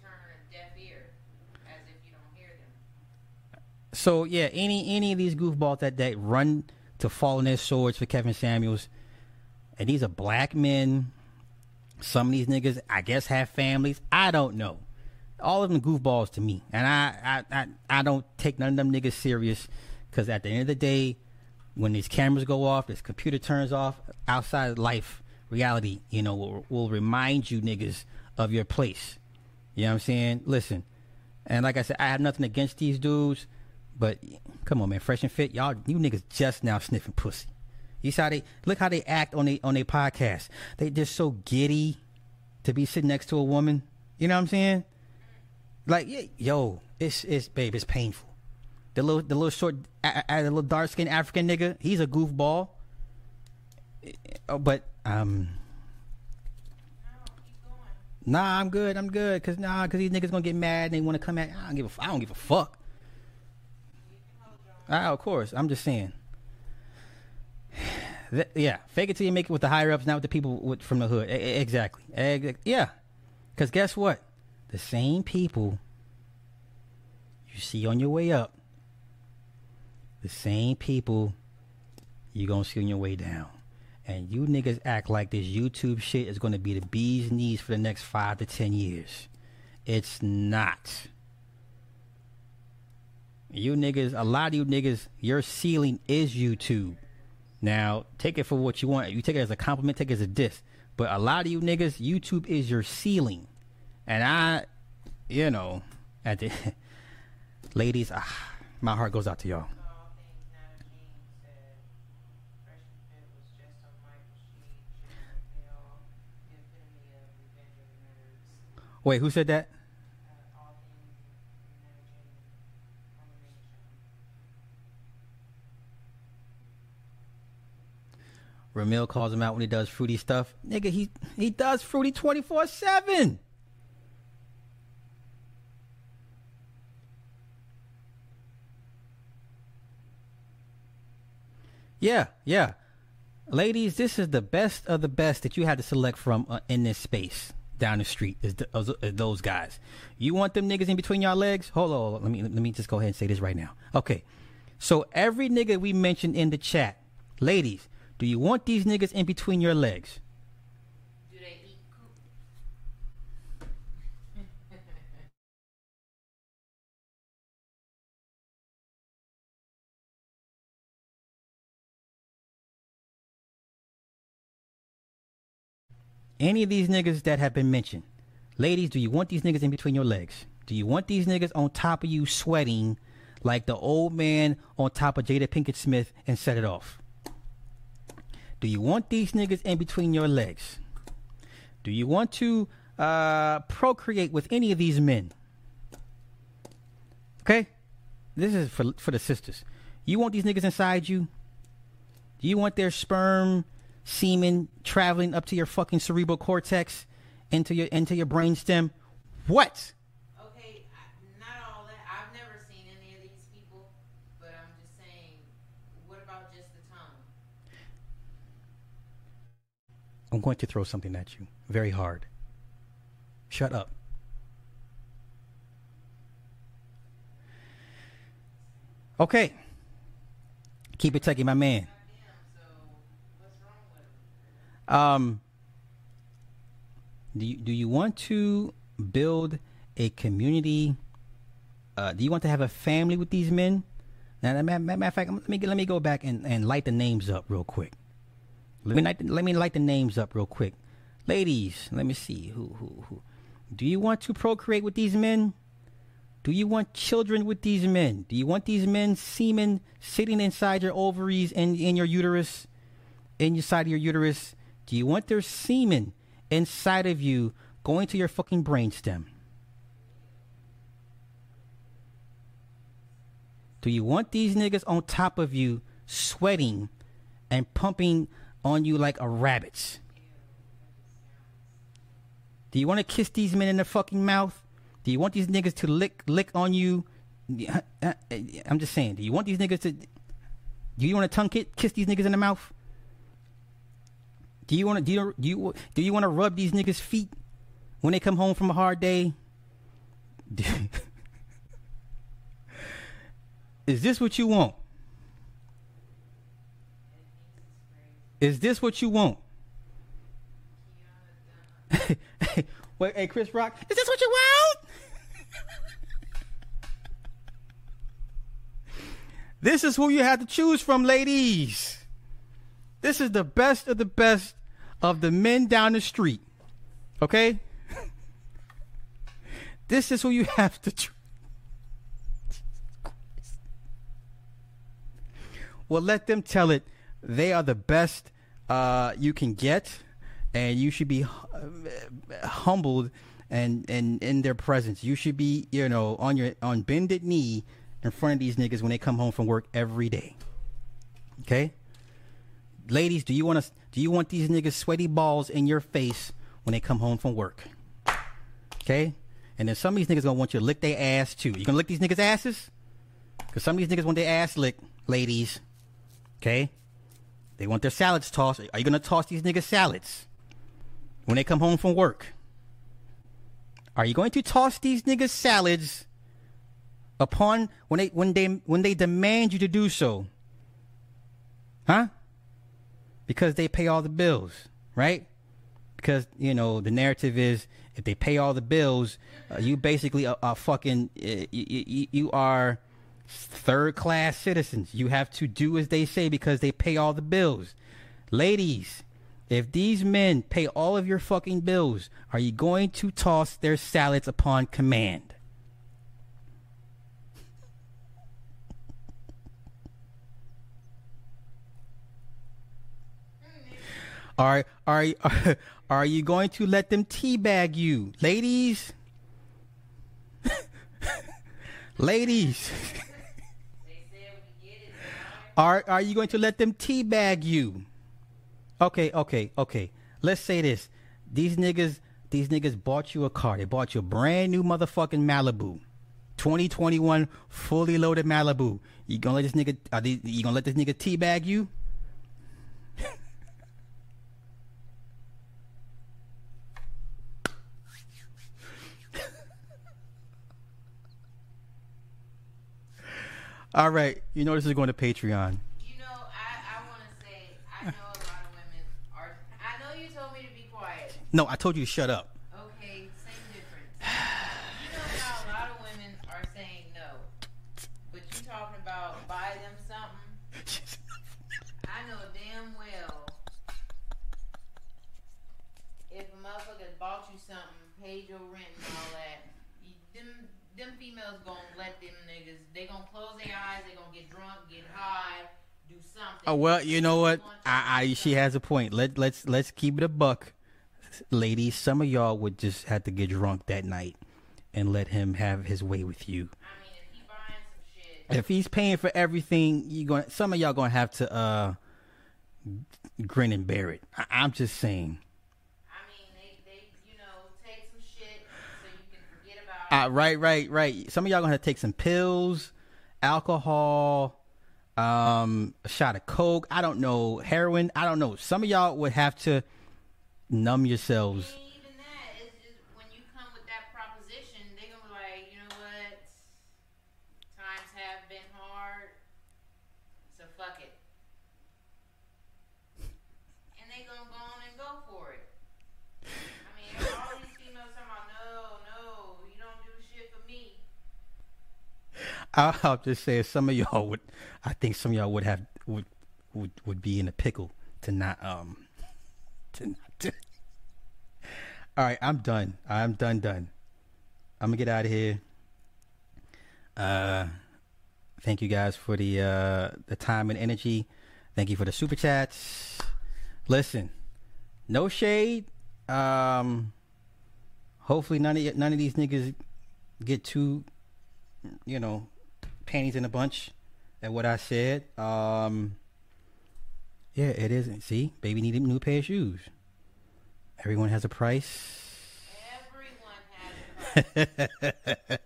turn a deaf ear, as if you don't hear them. So yeah, any any of these goofballs that that run to fall on their swords for Kevin Samuels, and these are black men. Some of these niggas, I guess, have families. I don't know. All of them goofballs to me, and I I I, I don't take none of them niggas serious, because at the end of the day, when these cameras go off, this computer turns off, outside life reality, you know, will, will remind you niggas of your place. You know what I'm saying? Listen, and like I said, I have nothing against these dudes, but come on, man, fresh and fit, y'all, you niggas just now sniffing pussy. You see how they look how they act on they on their podcast. They just so giddy to be sitting next to a woman. You know what I'm saying? Like, yo, it's it's babe, it's painful. The little the little short, a, a, the little dark skinned African nigga, he's a goofball. Oh, but um, nah, I'm good, I'm good, cause nah, cause these niggas gonna get mad and they want to come at. I don't give a, I don't give a fuck. Ah, of course, I'm just saying. Th- yeah, fake it till you make it with the higher ups, not with the people with, from the hood. E- exactly. Ex- yeah, because guess what? The same people you see on your way up, the same people you're gonna see on your way down. And you niggas act like this YouTube shit is gonna be the bee's knees for the next five to ten years. It's not. You niggas, a lot of you niggas, your ceiling is YouTube. Now, take it for what you want. You take it as a compliment, take it as a diss. But a lot of you niggas, YouTube is your ceiling. And I, you know, at the ladies, ah, my heart goes out to y'all. All things Nana King said. Fresh and Fit was just on Michael Sheet, Sharon Hill, the epitome of Revenge of the Nerds. Wait, who said that? Ramil calls him out when he does fruity stuff. Nigga, he he does fruity 24 7. Yeah, yeah. Ladies, this is the best of the best that you had to select from uh, in this space down the street is, those guys. You want them niggas in between your legs? Hold on, hold on. Let me let me just go ahead and say this right now. Okay. So every nigga we mentioned in the chat, ladies, do you want these niggas in between your legs? Any of these niggas that have been mentioned, ladies, do you want these niggas in between your legs? Do you want these niggas on top of you sweating like the old man on top of Jada Pinkett Smith and set it off? Do you want these niggas in between your legs? Do you want to uh, procreate with any of these men? Okay, this is for for the sisters. You want these niggas inside you? Do you want their sperm, semen traveling up to your fucking cerebral cortex, into your into your brainstem. What? Okay, not all that. I've never seen any of these people, but I'm just saying, what about just the tongue? I'm going to throw something at you very hard. Shut up. Okay. Keep it techie, my man. Um, do you, do you want to build a community? Uh, do you want to have a family with these men? Now, matter, of fact, let me let me go back and, and light the names up real quick. Let me light let me light the names up real quick, ladies. Let me see who who who. Do you want to procreate with these men? Do you want children with these men? Do you want these men semen sitting inside your ovaries and in your uterus, in your side of your uterus? Do you want their semen inside of you going to your fucking brainstem? Do you want these niggas on top of you sweating and pumping on you like a rabbit? Do you want to kiss these men in the fucking mouth? Do you want these niggas to lick lick on you? I'm just saying. Do you want these niggas to? Do you want to tongue kiss these niggas in the mouth? Do you want to do you do you do you want to rub these niggas' feet when they come home from a hard day? Is this what you want? Is this what you want? Wait, hey Chris Rock, is this what you want? this is who you have to choose from, ladies. This is the best of the best of the men down the street. Okay? this is who you have to choose. Well, let them tell it. They are the best uh, you can get, and you should be humbled and and in their presence. You should be, you know, on your on bended knee in front of these niggas when they come home from work every day. Okay, ladies, do you want to? Do you want these niggas sweaty balls in your face when they come home from work? Okay, and then some of these niggas gonna want you to lick their ass too. You gonna lick these niggas' asses? Cause some of these niggas want their ass licked, ladies. Okay? They want their salads tossed. Are you gonna toss these niggas salads when they come home from work? Are you going to toss these niggas salads upon when they when they when they demand you to do so? Huh? Because they pay all the bills, right? Because you know the narrative is if they pay all the bills, uh, you basically are, fucking uh, you, you, you are third class citizens. You have to do as they say because they pay all the bills. Ladies, if these men pay all of your fucking bills, are you going to toss their salads upon command? Are are are, you going to let them teabag you, ladies? ladies. Are are you going to let them teabag you? Okay, okay, okay. Let's say this. These niggas these niggas bought you a car. They bought you a brand new motherfucking Malibu. 2021 fully loaded Malibu. You gonna let this nigga are you gonna let this nigga teabag you? All right, you know this is going to Patreon. You know, I, I want to say, I know a lot of women are. I know you told me to be quiet. No, I told you to shut up. Okay, same difference. You know how a lot of women are saying no, but you talking about buy them something. I know damn well if a motherfucker bought you something, paid your rent and all that, you, them them females gonna let them niggas. They gonna close their eyes. They gonna get drunk, get high, do something. Oh well, you know what? I, I she has a point. Let let's let's keep it a buck, ladies. Some of y'all would just have to get drunk that night and let him have his way with you. I mean, if he buying some shit, If he's paying for everything, you going some of y'all gonna have to uh grin and bear it. I, I'm just saying. I mean, they, they, you know, take some shit so you can forget about. Uh, right, right, right. Some of y'all gonna take some pills, alcohol, um, a shot of coke. I don't know, heroin. I don't know. Some of y'all would have to numb yourselves. Ain't even that. It's just when you come with that proposition, they gonna be like, you know what? Times have been hard, so fuck it. And they gonna go on and go for it. I mean, all these females talking about, no, no, you don't do shit for me. I'll, I'll just say some of y'all would. I think some of y'all would have would would would be in a pickle to not um to not to. All right, I'm done. I'm done. Done. I'm gonna get out of here. Uh, thank you guys for the uh the time and energy. Thank you for the super chats. Listen, no shade. Um, hopefully none of none of these niggas get too, you know, panties in a bunch at what I said. Um, yeah, it isn't. See, baby needed a new pair of shoes. Everyone has a price. Everyone has a price.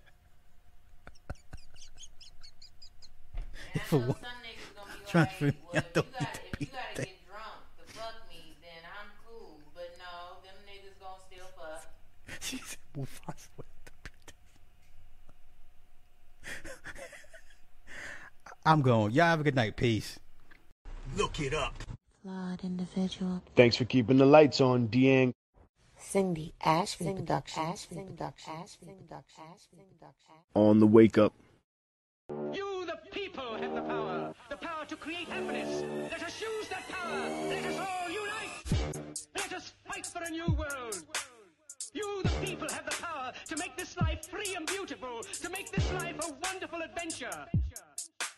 For what? gonna be Trying like, to- well, I you don't gotta, need to if be you gotta that- get drunk to fuck me, then I'm cool. But no, them niggas gonna still fuck. she said, Mufasa with the I'm going. Y'all have a good night. Peace. Look it up. flawed individual. Thanks for keeping the lights on, Deang. Cindy Ashby Production. Ashby Production. Ashby Production. Ashby Production. On the wake up. You, the people, have the power. The power to create happiness. Let us use that power. Let us all unite. Let us fight for a new world. You, the people, have the power to make this life free and beautiful. To make this life a wonderful adventure.